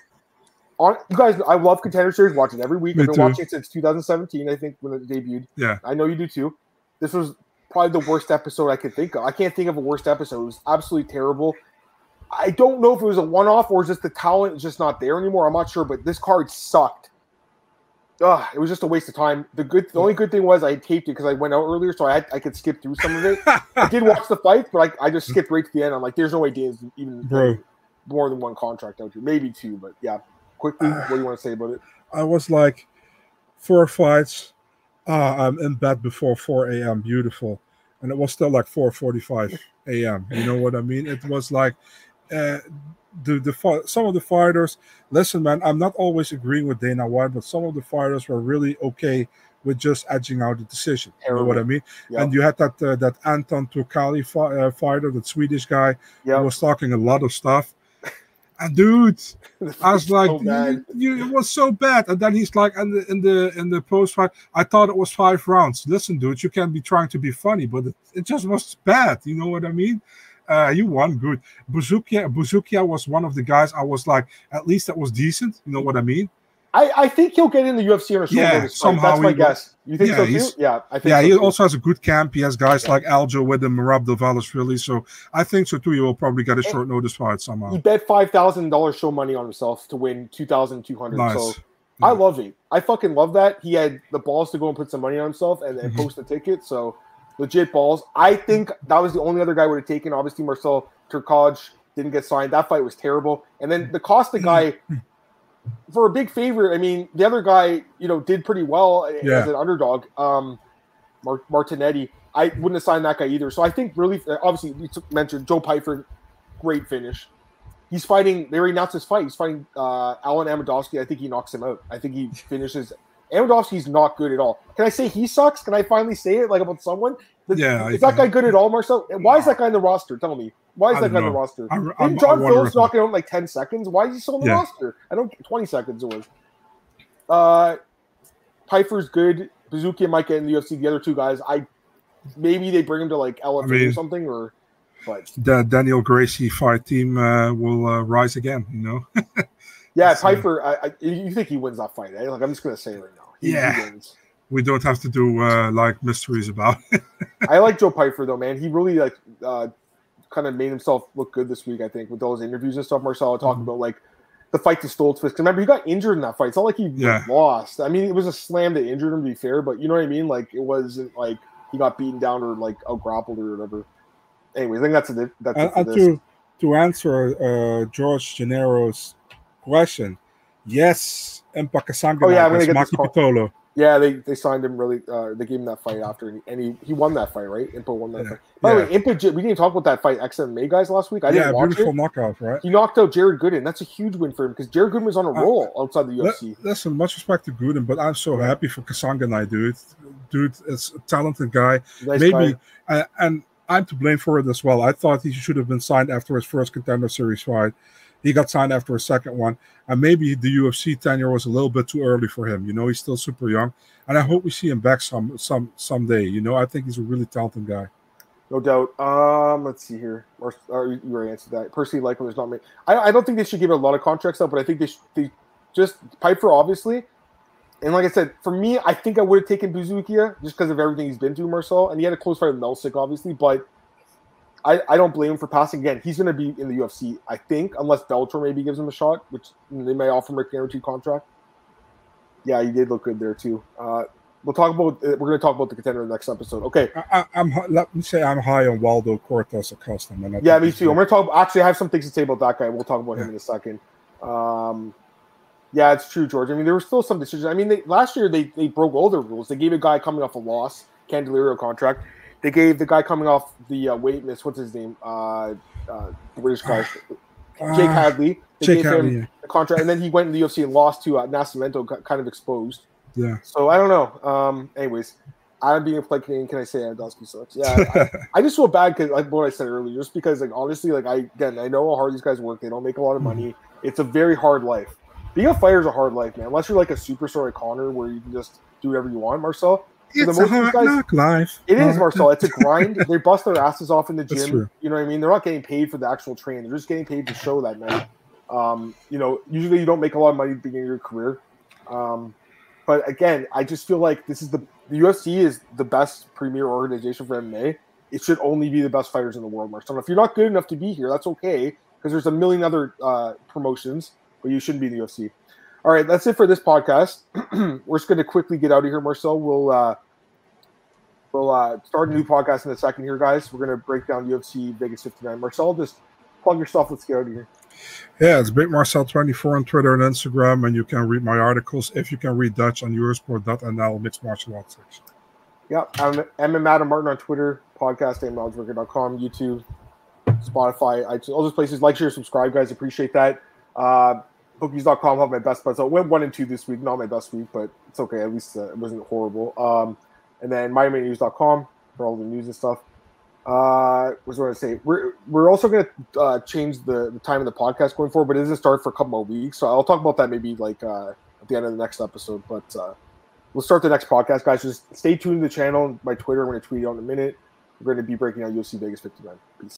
on you guys. I love contender series. Watching every week. Me I've been too. watching it since 2017. I think when it debuted. Yeah, I know you do too. This was probably the worst episode I could think of. I can't think of a worst episode. It was absolutely terrible. I don't know if it was a one off or just the talent is just not there anymore. I'm not sure, but this card sucked. Ugh, it was just a waste of time. The good, the only good thing was I taped it because I went out earlier, so I had, I could skip through some of it. I did watch the fight, but I, I just skipped right to the end. I'm like, there's no way Dan's even Bro. more than one contract out here, maybe two, but yeah. Quickly, what do you want to say about it? I was like, four fights, uh, I'm in bed before 4 a.m. Beautiful, and it was still like 4:45 a.m. You know what I mean? It was like uh, the the some of the fighters. Listen, man, I'm not always agreeing with Dana White, but some of the fighters were really okay with just edging out the decision. You know what I mean? Yep. And you had that uh, that Anton Turkalj fi- uh, fighter, that Swedish guy, yep. who was talking a lot of stuff. And dude, I was like, so you, you, it was so bad. And then he's like, in the in the in the post fight, I thought it was five rounds. Listen, dude, you can be trying to be funny, but it, it just was bad. You know what I mean? Uh, you won good. Buzukia, Buzukia was one of the guys I was like, at least that was decent. You know what I mean? I, I think he'll get in the UFC on a short yeah, notice. Somehow That's my guess. You think yeah, so too? Yeah, I think. Yeah, so he too. also has a good camp. He has guys like Aljo with him, Merab Dvalishvili, really. So I think so too. He will probably get a short notice fight somehow. He bet five thousand dollars show money on himself to win two thousand two hundred. Nice. So yeah. I love it. I fucking love that. He had the balls to go and put some money on himself and, and mm-hmm. post a ticket. So legit balls. I think that was the only other guy would have taken. Obviously, Marcel Turkalj didn't get signed. That fight was terrible. And then the Costa guy, mm-hmm for a big favorite, I mean, the other guy, you know, did pretty well yeah. as an underdog. Um, Martinetti, I wouldn't have signed that guy either. So I think really, obviously, you mentioned Joe Pyfer, great finish. He's fighting. They already announced his fight. He's fighting uh, Alan Amedovski. I think he knocks him out. I think he finishes. Amedovski's not good at all. Can I say he sucks? Can I finally say it like about someone? The, Yeah, is I- that guy good at all, Marcel? Why is that guy in the roster? Tell me. Why is that guy in the roster? I'm- Didn't John I Phillips knock it out in like 10 seconds? Why is he still on the Yeah. roster? I don't 20 seconds it was. Uh Pyfer's good. Bazooka might get in the UFC. The other two guys, I maybe they bring him to like LFA or mean- something, or but The Daniel Gracie fight team uh, will uh, rise again. You know. yeah, Piper. I, I you think he wins that fight? Eh? Like I'm just gonna say right now. He, he Yeah. wins. We don't have to do uh, like mysteries about. it. I like Joe Pyfer though, man. He really like uh, kind of made himself look good this week. I think with those interviews and stuff. Marcelo talking Mhm. about like the fight to Stoltzfus. Because remember, he got injured in that fight. It's not like he Yeah. lost. I mean, it was a slam that injured him. To be fair, but you know what I mean. Like it wasn't like he got beaten down or like out grappled or whatever. Anyway, I think that's a that's it for and this. to to answer uh, George Gennaro's question, yes, Impa Kasanga Oh, yeah, I'm is Maki. Pitolo. Yeah, they, they signed him really. Uh, they gave him that fight after, and he, and he, won that fight, right? Impa won that Yeah. fight. By the way, Impa, we didn't talk about that fight XMA guys last week. I yeah, didn't watch beautiful it. knockout, right? He knocked out Jared Gooden. That's a huge win for him because Jared Gooden was on a Uh, roll outside the UFC. Listen, much respect to Gooden, but I'm so happy for Kasanganay, dude. Dude is a talented guy. Nice Maybe, uh, and I'm to blame for it as well. I thought he should have been signed after his first contender series fight. He got signed after a second one, and maybe the UFC tenure was a little bit too early for him. You know, he's still super young, and I hope we see him back some some someday. You know, I think he's a really talented guy. No doubt. Um, let's see here. Or, or you already answered that. Like him, there's not many. I, I don't think they should give a lot of contracts up, but I think they should. They just Pyfer, obviously. And like I said, for me, I think I would have taken Buzukia just because of everything he's been through, Marcel. And he had a close fight with Melsick, obviously, but I, I don't blame him for passing. Again, he's going to be in the UFC, I think, unless Bellator maybe gives him a shot, which they may offer him a guaranteed contract. Yeah, he did look good there too. Uh, we'll talk about. We're going to talk about the contender in the next episode. Okay. I, I'm let me say I'm high on Waldo Cortes Acosta, man. Yeah, me too. I'm gonna talk. Actually, I have some things to say about that guy. We'll talk about him in a second. Um, yeah, it's true, George. I mean, there were still some decisions. I mean, they, last year they they broke all their rules. They gave a guy coming off a loss, Candelario contract. They gave the guy coming off the uh, weight miss. What's his name? Uh, uh, British guy, Jake Hadley. They Jake gave Hadley, him yeah. a contract, and then he went in the UFC and lost to uh, Nascimento, kind of exposed. yeah. So I don't know. Um, anyways, I'm being a play Canadian. Can I say Andowski sucks? Yeah, I, I just feel bad because like what I said earlier, just because like honestly, like I again I know how hard these guys work. They don't make a lot of money. It's a very hard life. Being a fighter is a hard life, man. Unless you're like a superstar like Conor, where you can just do whatever you want, Marcel. It's a hard guys- knock life. It is Marcel. It's a grind. they bust their asses off in the gym. You know what I mean? They're not getting paid for the actual training. They're just getting paid to show that night. Um, you know, usually you don't make a lot of money at the beginning of your career. Um, but again, I just feel like this is the the UFC is the best premier organization for MMA. It should only be the best fighters in the world, Marcel. If you're not good enough to be here, that's okay because there's a million other uh, promotions, but you shouldn't be in the UFC. All right, that's it for this podcast. We're just going to quickly get out of here, Marcel. We'll uh, we'll uh, start a new podcast in a second here, guys. We're going to break down UFC Vegas 59. Marcel, just plug your stuff. Let's get out of here. Yeah, it's Big Marcel24 on Twitter and Instagram, and you can read my articles if you can read Dutch on Eurosport.nl mixed martial arts section. Yeah, I'm, I'm Adam Martin on Twitter, podcast, amknowledgeworker.com, YouTube, Spotify, iTunes, all those places. Like, share, subscribe, guys. Appreciate that. Uh, bookies.com have my best bets. I went one and two this week, not my best week, but it's okay. At least uh, it wasn't horrible. Um, and then MiamiNews.com for all the news and stuff. Uh, was going to say? We're we're also going to uh, change the, the time of the podcast going forward, but it doesn't start for a couple of weeks. So I'll talk about that maybe like uh, at the end of the next episode. But uh, we'll start the next podcast, guys. Just stay tuned to the channel. My Twitter, I'm going to tweet out in a minute. We're going to be breaking out UFC Vegas 59. Peace.